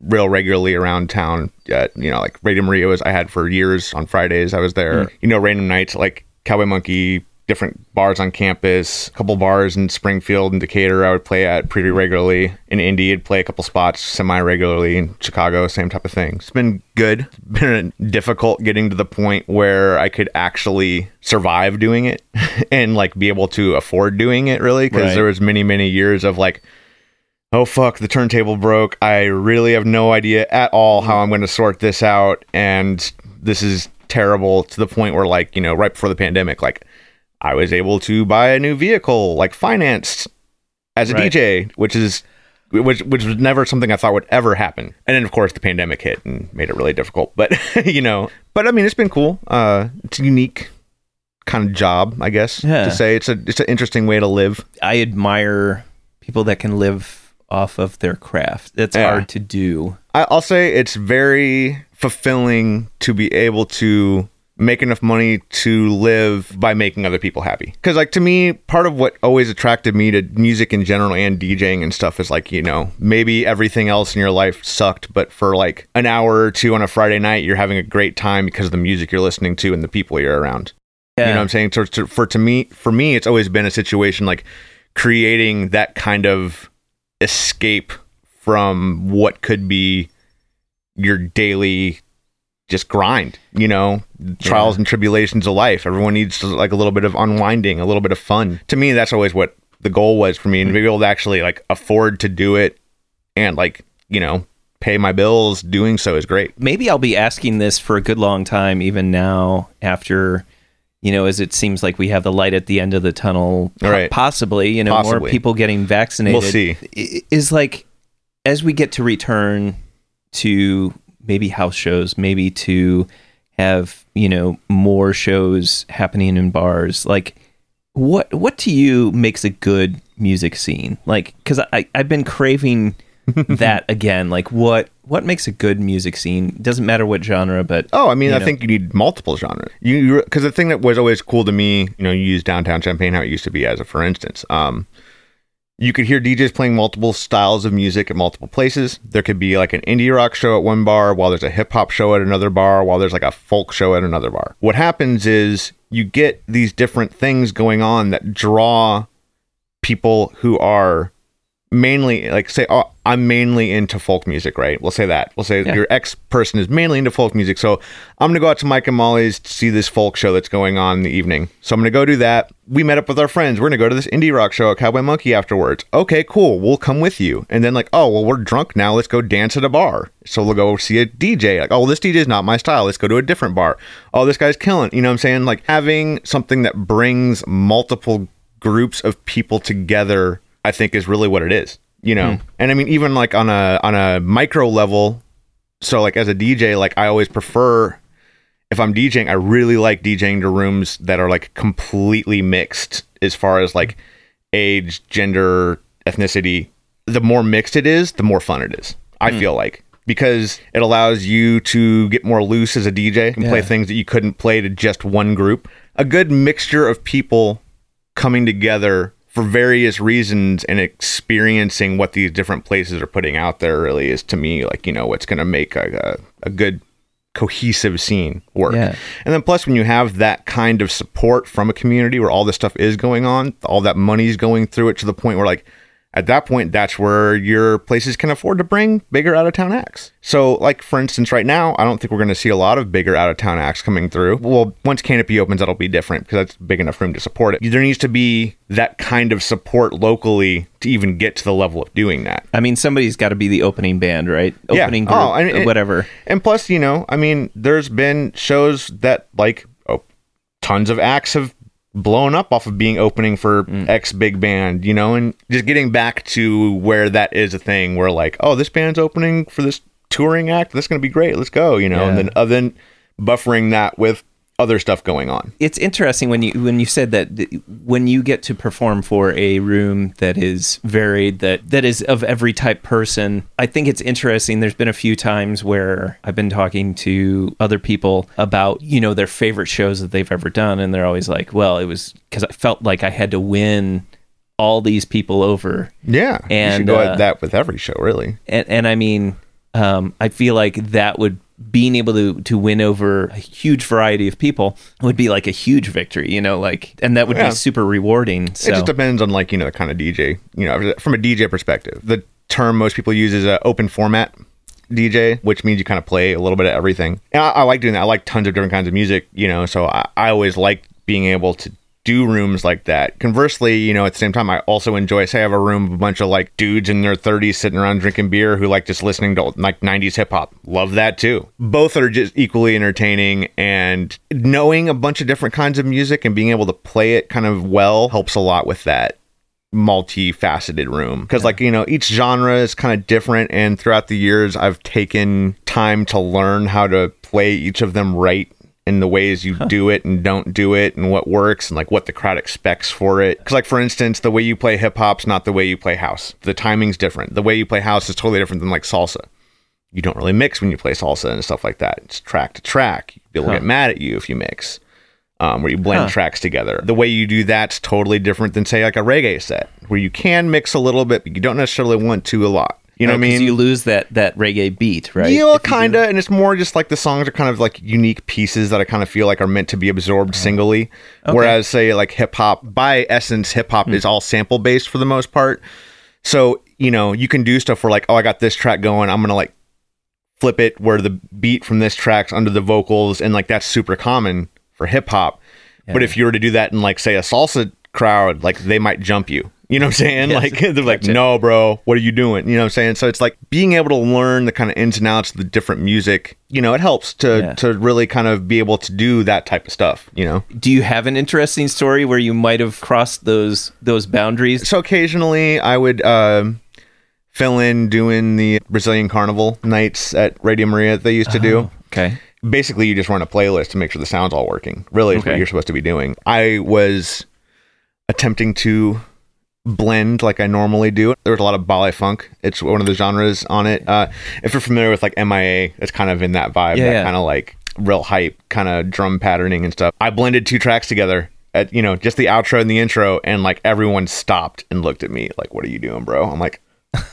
A: real regularly around town at you know like radio maria was i had for years on fridays i was there. Hmm. You know random nights like cowboy monkey different bars on campus. A couple bars in springfield and decatur i would play at pretty regularly. In indy i'd play a couple spots semi regularly in chicago same type of thing. It's been good. It's been difficult getting to the point where i could actually survive doing it and like be able to afford doing it really because
B: Right.
A: there was many many years of like oh fuck the turntable broke. I really have no idea at all how i'm going to sort this out and this is terrible to the point where like you know right before the pandemic like i was able to buy a new vehicle like financed as a
B: Right.
A: dj which is which which was never something i thought would ever happen and then of course the pandemic hit and made it really difficult but you know but i mean it's been cool uh it's a unique kind of job i guess
B: Yeah.
A: to say it's a it's an interesting way to live
B: I admire people that can live off of their craft. It's
A: Yeah.
B: hard to do.
A: I, I'll say it's very fulfilling to be able to make enough money to live by making other people happy. Because, like, to me, part of what always attracted me to music in general and DJing and stuff is like, you know, maybe everything else in your life sucked, but for like an hour or two on a Friday night, you're having a great time because of the music you're listening to and the people you're around. You know what I'm saying? So, to, for to me, for me, it's always been a situation like creating that kind of escape from what could be your daily just grind, you know, trials and tribulations of life. Everyone needs like a little bit of unwinding, a little bit of fun. To me, that's always what the goal was for me and to be mm. able to actually like afford to do it and like, you know, pay my bills doing so is great.
B: maybe I'll be asking this for a good long time, even now, after, you know, as it seems like we have the light at the end of the tunnel.
A: Right.
B: Possibly, you know, more people getting vaccinated.
A: We'll see.
B: Is like, as we get to return to maybe house shows, maybe to have, you know, more shows happening in bars, like, what what to you makes a good music scene like because i i've been craving that again like what what makes a good music scene doesn't matter what genre but
A: Oh, I mean,
B: you
A: I
B: know.
A: think you need multiple genres. You because the thing that was always cool to me, you know, you use downtown Champaign how it used to be as a for instance. Um, you could hear DJs playing multiple styles of music at multiple places. There could be like an indie rock show at one bar, while there's a hip hop show at another bar, while there's like a folk show at another bar. What happens is you get these different things going on that draw people who are mainly like say oh i'm mainly into folk music right? We'll say that. We'll say
B: Yeah.
A: your ex person is mainly into folk music. So i'm gonna go out to mike and molly's to see this folk show that's going on in the evening. So i'm gonna go do that. We met up with our friends. We're gonna go to this indie rock show at cowboy monkey afterwards. Okay cool. We'll come with you. And then like oh well we're drunk now. Let's go dance at a bar. So we'll go see a dj like oh this dj is not my style. Let's go to a different bar. Oh this guy's killing. You know what i'm saying? Like having something that brings multiple groups of people together i think is really what it is you know? Hmm. And i mean even like on a on a micro level so like as a dj like i always prefer if i'm djing i really like djing to rooms that are like completely mixed as far as like age gender ethnicity. The more mixed it is the more fun it is i hmm. feel like because it allows you to get more loose as a dj and play things that you couldn't play to just one group. A good mixture of people coming together for various reasons and experiencing what these different places are putting out there really is to me like you know what's going to make a, a, a good cohesive scene work
B: Yeah.
A: and then plus when you have that kind of support from a community where all this stuff is going on all that money's going through it to the point where like at that point that's where your places can afford to bring bigger out of town acts. So like for instance right now i don't think we're going to see a lot of bigger out of town acts coming through. Well once canopy opens that'll be different because that's big enough room to support it. There needs to be that kind of support locally to even get to the level of doing that.
B: I mean somebody's got to be the opening band right?
A: Yeah.
B: opening group
A: Oh, and-
B: or whatever.
A: And plus, you know, I mean, there's been shows that like oh, tons of acts have blown up off of being opening for X big band, you know, and just getting back to where that is a thing where like, oh, this band's opening for this touring act, that's gonna be great, let's go, you know, and then uh, then buffering that with other stuff going on.
B: it's interesting when you when you said that th- when you get to perform for a room that is varied that that is of every type person i think it's interesting there's been a few times where i've been talking to other people about you know their favorite shows that they've ever done and they're always like well it was because i felt like i had to win all these people over
A: Yeah, you
B: And,
A: should go
B: uh,
A: at that with every show, really.
B: and, and I mean, um, I feel like that would being able to to win over a huge variety of people would be like a huge victory, you know, like, and that would
A: Yeah.
B: be super rewarding. So
A: It just depends on like you know the kind of DJ. You know, from a DJ perspective, the term most people use is a open format DJ, which means you kind of play a little bit of everything. And I, I like doing that. I like tons of different kinds of music. You know, so I, I always like being able to do rooms like that. Conversely, you know, at the same time, I also enjoy. Say, I have a room of a bunch of like dudes in their 30s sitting around drinking beer who like just listening to like 90s hip hop. Love that too. Both are just equally entertaining, and knowing a bunch of different kinds of music and being able to play it kind of well helps a lot with that multifaceted room because like you know each genre is kind of different and throughout the years i've taken time to learn how to play each of them right in the ways you do it and don't do it and what works and like what the crowd expects for it because like for instance the way you play hip-hop's not the way you play house the timing's different the way you play house is totally different than like salsa you don't really mix when you play salsa and stuff like that. It's track to track. People
B: Huh.
A: get mad at you if you mix. Um, where you blend
B: Huh.
A: tracks together. The way you do that's totally different than say like a reggae set, where you can mix a little bit, but you don't necessarily want to a lot. You know
B: Oh,
A: what I mean?
B: You lose that that reggae beat, right?
A: Yeah,
B: If you do
A: kind of, and it's more just like the songs are kind of like unique pieces that I kind of feel like are meant to be absorbed singly. Whereas, say, like hip hop, by essence, hip hop hmm. is all sample based for the most part. So you know, you can do stuff where like, oh, I got this track going, I'm gonna like flip it where the beat from this track's under the vocals, and like that's super common for hip hop. But if you were to do that in like say a salsa crowd, like they might jump you. You know what I'm saying?
B: Yes,
A: like they're like, no, bro, what are you doing? You know what I'm saying? So it's like being able to learn the kind of ins and outs of the different music. You know, it helps to
B: Yeah.
A: to really kind of be able to do that type of stuff. You know,
B: Do you have an interesting story where you might have crossed those those boundaries?
A: so occasionally I would um fill in doing the Brazilian Carnival nights at Radio Maria that they used to do.
B: Okay.
A: basically you just run a playlist to make sure the sound's all working. Really, is
B: Okay.
A: what you're supposed to be doing. I was attempting to blend like I normally do. There was a lot of baile funk. It's one of the genres on it. Uh, if you're familiar with like MIA, it's kind of in that vibe.
B: Yeah,
A: that
B: yeah.
A: kind of like real hype, kind of drum patterning and stuff. I blended two tracks together. At you know just the outro and the intro, and like everyone stopped and looked at me like, "What are you doing, bro?" I'm like,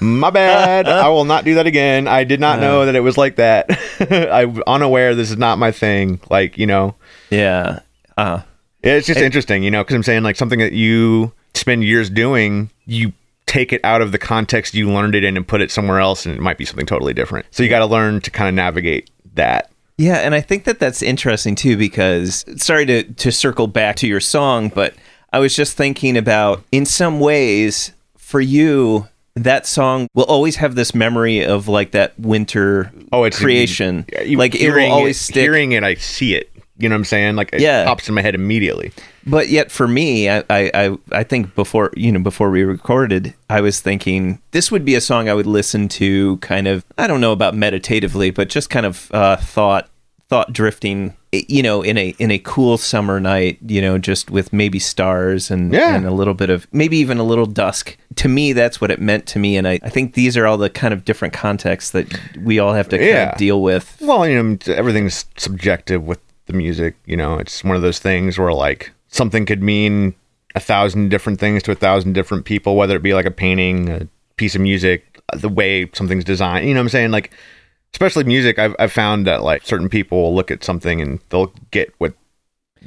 A: my bad. I will not do that again. I did not know that it was like that. I'm unaware. This is not my thing. Like, you know,
B: Yeah. Uh,
A: it's just interesting, you know, because I'm saying like something that you spend years doing, you take it out of the context you learned it in and put it somewhere else, and it might be something totally different. So you got to learn to kind of navigate that.
B: Yeah, and I think that that's interesting too because sorry to to circle back to your song, but I was just thinking about in some ways for you that song will always have this memory of like that winter
A: Oh, it's
B: creation.
A: Yeah, you-
B: like it will always
A: it,
B: stick.
A: Hearing it, I see it. You know what I'm saying? Like it
B: Yeah.
A: pops in my head immediately.
B: But yet, for me, I, I, I, think before you know before we recorded, I was thinking this would be a song I would listen to, kind of I don't know about meditatively, but just kind of uh, thought thought drifting, you know, in a in a cool summer night, you know, just with maybe stars and
A: Yeah.
B: and a little bit of maybe even a little dusk. To me, that's what it meant to me, and I, I think these are all the kind of different contexts that we all have to kind
A: Yeah.
B: of deal with.
A: Well, you know, everything's subjective with the music. You know, it's one of those things where like something could mean a thousand different things to a thousand different people, whether it be like a painting, a piece of music, the way something's designed. You know what I'm saying? Like, especially music, I've, I've found that like certain people will look at something and they'll get what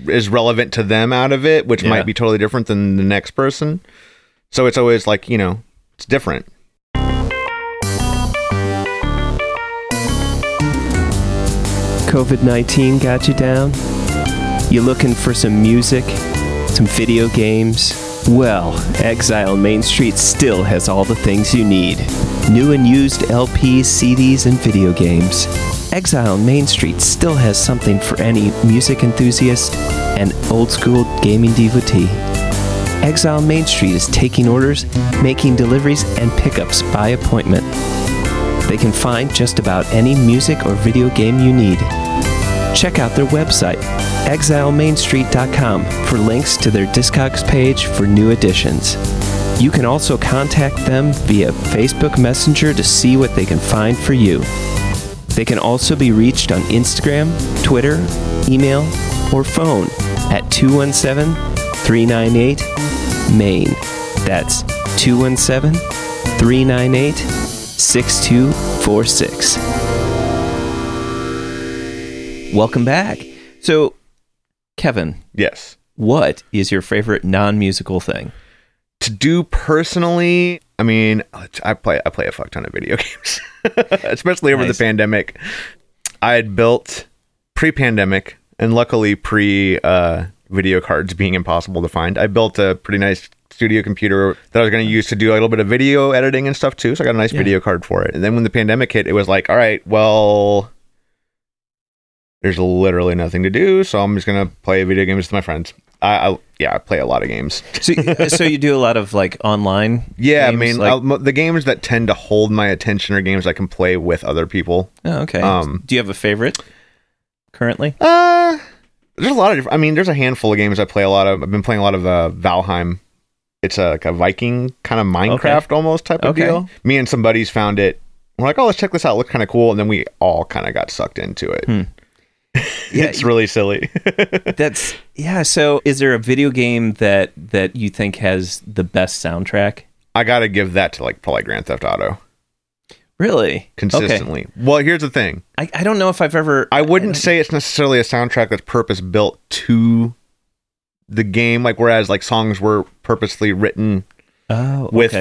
A: is relevant to them out of it, which
B: Yeah.
A: might be totally different than the next person. So it's always like, you know, it's different.
B: COVID 19 got you down? You looking for some music? Some video games? Well, Exile Main Street still has all the things you need new and used LPs, CDs, and video games. Exile Main Street still has something for any music enthusiast and old school gaming devotee. Exile Main Street is taking orders, making deliveries, and pickups by appointment. They can find just about any music or video game you need. Check out their website, exilemainstreet.com, for links to their Discogs page for new additions. You can also contact them via Facebook Messenger to see what they can find for you. They can also be reached on Instagram, Twitter, email, or phone at 217 398 MAIN. That's 217 398 6246. Welcome back. So, Kevin,
A: Yes.
B: what is your favorite non musical thing?
A: to do personally i mean i play i play a fuck ton of video games especially over
B: Nice.
A: the pandemic i had built pre-pandemic and luckily pre uh, video cards being impossible to find i built a pretty nice studio computer that i was going to use to do a little bit of video editing and stuff too so i got a nice video card for it and then when the pandemic hit it was like all right well there's literally nothing to do so i'm just going to play video games with my friends I, I yeah i play a lot of games
B: So, so you do a lot of like online?
A: yeah,
B: games,
A: I mean,
B: like-
A: the games that tend to hold my attention are games I can play with other people.
B: oh, okay.
A: um,
B: do you have a favorite currently?
A: Uh, there's a lot of. I mean, there's a handful of games I play a lot of. I've been playing a lot of uh, Valheim. It's a, like a Viking kind of Minecraft almost type of
B: Okay.
A: deal. Me and some buddies found it. We're like, oh, let's check this out. It looks kind of cool, and then we all kind of got sucked into it.
B: Hmm. Yeah,
A: it's really silly.
B: That's yeah. So, is there a video game that that you think has the best soundtrack?
A: I got to give that to like probably Grand Theft Auto
B: Really?
A: consistently. Well, here's the thing.
B: I, I don't know if I've ever.
A: I wouldn't say it's necessarily a soundtrack that's purpose built to the game, like whereas like songs were purposely written
B: Oh,
A: with.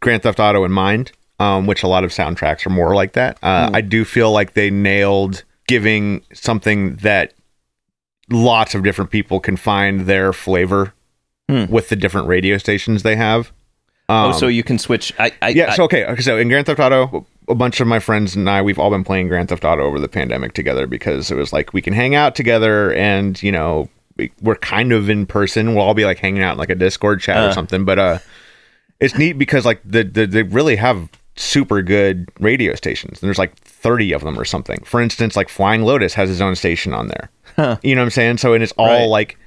A: Grand Theft Auto in mind, um, which a lot of soundtracks are more like that. Uh, I do feel like they nailed giving something that lots of different people can find their flavor
B: Hmm.
A: with the different radio stations they have.
B: oh,
A: Um,
B: so you can switch. I, I
A: yeah.
B: I-
A: So okay. okay, So in Grand Theft Auto, a bunch of my friends and I, we've all been playing Grand Theft Auto over the pandemic together because it was like we can hang out together and you know we're kind of in person. We'll all be like hanging out in like a Discord chat or
B: Uh.
A: something. But uh, it's neat because like the, the they really have super good radio stations. And there's like 30 of them or something. For instance, like Flying Lotus has his own station on there.
B: Huh.
A: You know what I'm saying? So and it's all
B: Right.
A: like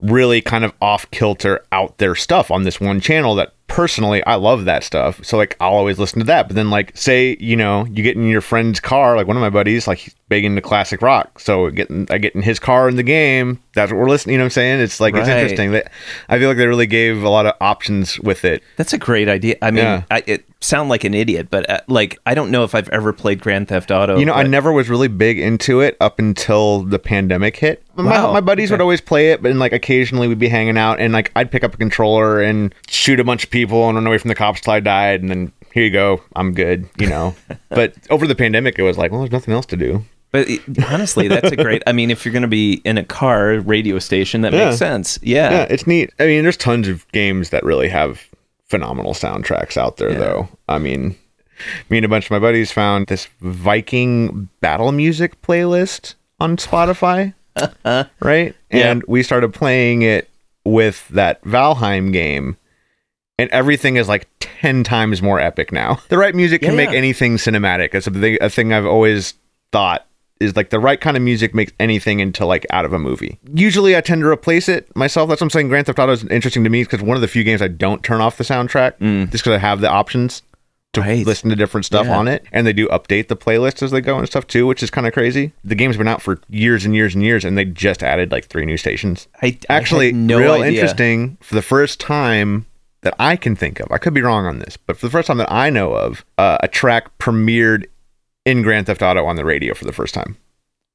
A: really kind of off kilter out there stuff on this one channel that personally I love that stuff. So like I'll always listen to that. But then like say, you know, you get in your friend's car, like one of my buddies, like he's big into classic rock. So getting I get in his car in the game, that's what we're listening, you know what I'm saying? It's like it's interesting that I feel like they really gave a lot of options with it.
B: That's a great idea. I mean,
A: Yeah.
B: I it sound like an idiot, but uh, like I don't know if I've ever played Grand Theft Auto.
A: You know, I never was really big into it up until the pandemic hit. My,
B: Wow,
A: my buddies
B: okay.
A: would always play it, but then, like occasionally we'd be hanging out and like I'd pick up a controller and shoot a bunch of people and run away from the cops till I died, and then here you go, I'm good, you know. but over the pandemic, it was like, well, there's nothing else to do.
B: But honestly, that's a great. I mean, if you're going to be in a car radio station, that
A: Yeah.
B: makes sense. Yeah.
A: Yeah, it's neat. I mean, there's tons of games that really have phenomenal soundtracks out there,
B: Yeah.
A: though. I mean, me and a bunch of my buddies found this Viking battle music playlist on Spotify, right? And we started playing it with that Valheim game, and everything is like 10 times more epic now. The right music can
B: Yeah,
A: make
B: yeah.
A: anything cinematic. That's a thing, a thing I've always thought is like the right kind of music makes anything into like out of a movie. Usually I tend to replace it myself. That's what I'm saying. Grand Theft Auto is interesting to me because one of the few games I don't turn off the soundtrack mm. just because I have the options to
B: Right.
A: listen to different stuff
B: Yeah.
A: on it. And they do update the playlist as they go and stuff too, which is kind of crazy. The game's been out for years and years and years and they just added like three new stations.
B: I, I
A: Actually,
B: no
A: real
B: idea.
A: interesting for the first time that I can think of. I could be wrong on this, but for the first time that I know of, uh, a track premiered in Grand Theft Auto on the radio for the first time.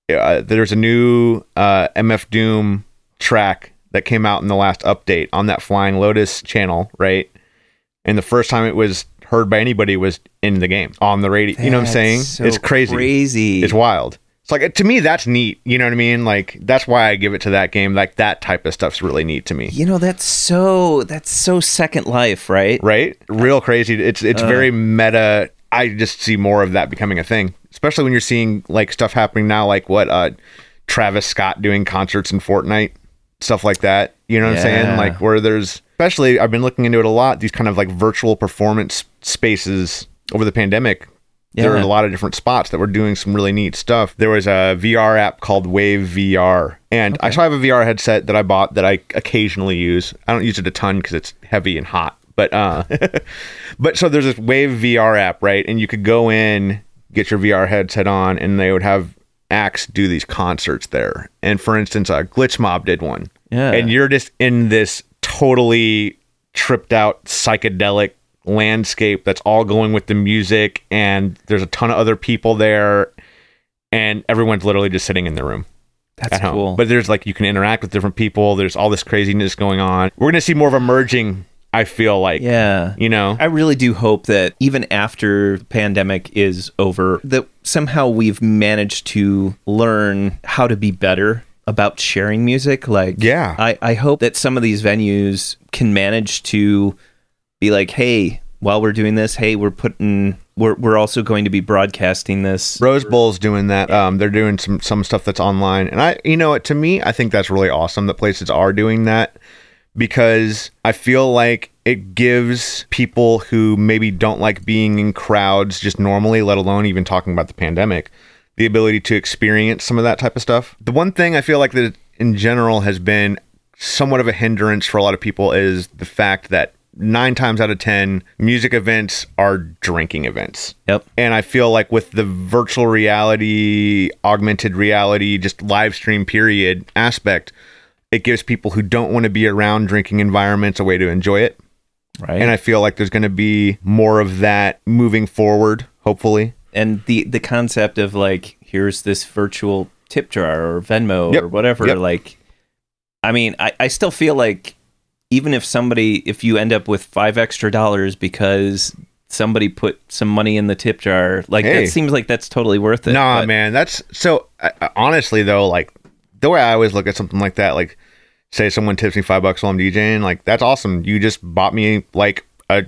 A: Uh, there's a new uh, MF Doom track that came out in the last update on that Flying Lotus channel, right? And the first time it was heard by anybody was in the game on the radio. you know what I'm saying?
B: So
A: it's crazy.
B: Crazy.
A: It's wild. It's like to me that's neat. You know what I mean? Like that's why I give it to that game. Like that type of stuff's really neat to me.
B: You know, that's so that's so Second Life, right?
A: Right? Real crazy. It's it's very meta. I just see more of that becoming a thing, especially when you're seeing like stuff happening now, like what uh Travis Scott doing concerts in Fortnite, stuff like that. You know what I'm saying? Like where there's especially I've been looking into it a lot. These kind of like virtual performance spaces over the pandemic. There are
B: Yeah.
A: a lot of different spots that were doing some really neat stuff. There was a VR app called Wave VR, and I so I have a VR headset that I bought that I occasionally use. I don't use it a ton because it's heavy and hot, but uh, but so there's this Wave VR app, right? And you could go in, get your VR headset on, and they would have acts do these concerts there. And for instance, uh, Glitch Mob did one,
B: Yeah.
A: and you're just in this totally tripped out psychedelic landscape that's all going with the music and there's a ton of other people there and everyone's literally just sitting in the room
B: That's cool.
A: but there's like you can interact with different people there's all this craziness going on we're gonna see more of a merging i feel like
B: yeah.
A: you know
B: I really do hope that even after the pandemic is over, that somehow we've managed to learn how to be better about sharing music. Like,
A: Yeah.
B: I, I hope that some of these venues can manage to be like, hey, while we're doing this, hey, we're putting, we're, we're also going to be broadcasting this.
A: Rose Bowl's doing that. Um, they're doing some some stuff that's online, and I, you know, to me, I think that's really awesome that places are doing that because I feel like it gives people who maybe don't like being in crowds just normally, let alone even talking about the pandemic, the ability to experience some of that type of stuff. The one thing I feel like that in general has been somewhat of a hindrance for a lot of people is the fact that nine times out of 10, music events are drinking events.
B: Yep.
A: And I feel like with the virtual reality, augmented reality, just live stream period aspect, it gives people who don't want to be around drinking environments a way to enjoy it.
B: Right.
A: And I feel like there's going to be more of that moving forward, hopefully.
B: and the the concept of like here's this virtual tip jar or Venmo
A: Yep.
B: or whatever
A: Yep.
B: like I mean I, I still feel like even if somebody if you end up with five extra dollars because somebody put some money in the tip jar like
A: Hey.
B: that seems like that's totally worth it
A: Nah,
B: but-
A: man, that's so. I- honestly, though, like the way I always look at something like that, like say someone tips me five bucks while I'm DJing, like that's awesome. You just bought me like a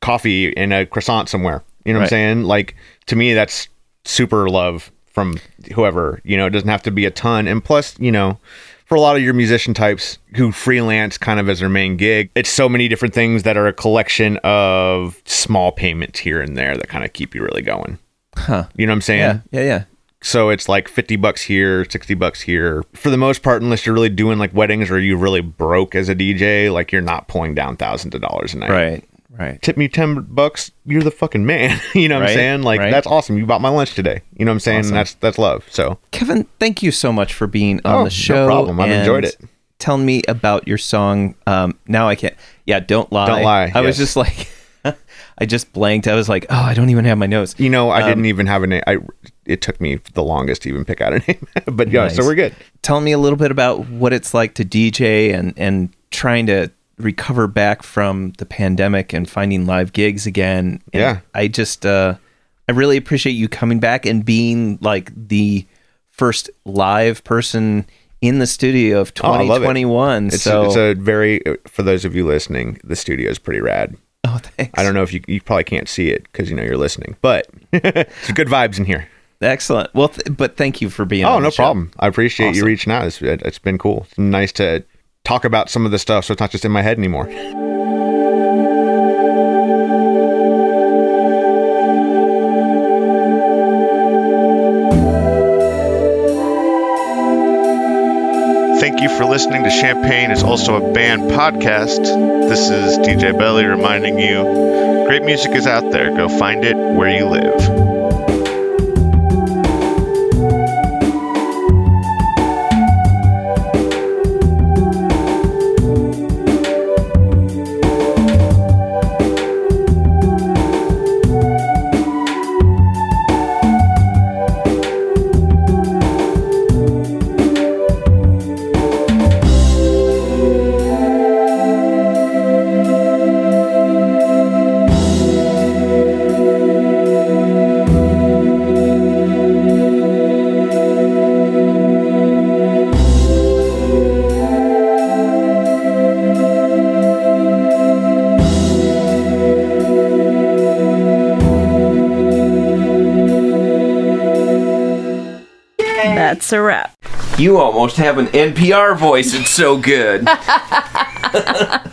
A: coffee and a croissant somewhere. You know what I'm saying? Like to me, that's super love from whoever. You know, it doesn't have to be a ton. And plus, you know. For a lot of your musician types who freelance kind of as their main gig, it's so many different things that are a collection of small payments here and there that kind of keep you really going.
B: huh
A: You know what I'm saying?
B: yeah yeah yeah
A: So it's like 50 bucks here, 60 bucks here. For the most part, unless you're really doing like weddings or you really broke as a DJ, like you're not pulling down thousands of dollars a night.
B: right right
A: Tip me 10 bucks, you're the fucking man. you know what
B: Right,
A: I'm saying? Like
B: right.
A: that's awesome. You bought my lunch today. You know what I'm saying?
B: Awesome.
A: That's that's love. So,
B: Kevin thank you so much for being on
A: Oh,
B: the show No
A: problem. I've enjoyed it.
B: telling me about your song um now I can't yeah don't lie
A: Don't Lie,
B: I was just like I just blanked I was like oh I don't even have my notes
A: you know, I
B: Um,
A: didn't even have a name. I it took me the longest to even pick out a name. but yeah, so we're good.
B: tell me a little bit about what it's like to DJ and and trying to recover back from the pandemic and finding live gigs again. And
A: Yeah.
B: I just uh I really appreciate you coming back and being like the first live person in the studio of
A: Oh, I love it.
B: 2021.
A: It's
B: so
A: it's a very for those of you listening, the studio is pretty rad.
B: oh thanks.
A: I don't know if you you probably can't see it because you know you're listening, but it's good vibes in here.
B: Excellent. Well, th- but thank you for being
A: Oh, no
B: show.
A: problem. I appreciate you reaching out. It's, it, it's been cool. It's nice to talk about some of the stuff so it's not just in my head anymore. Thank you for listening to Champaign is also a band podcast. This is DJ Belly reminding you great music is out there. Go find it where you live.
B: You almost have an NPR voice. It's so good.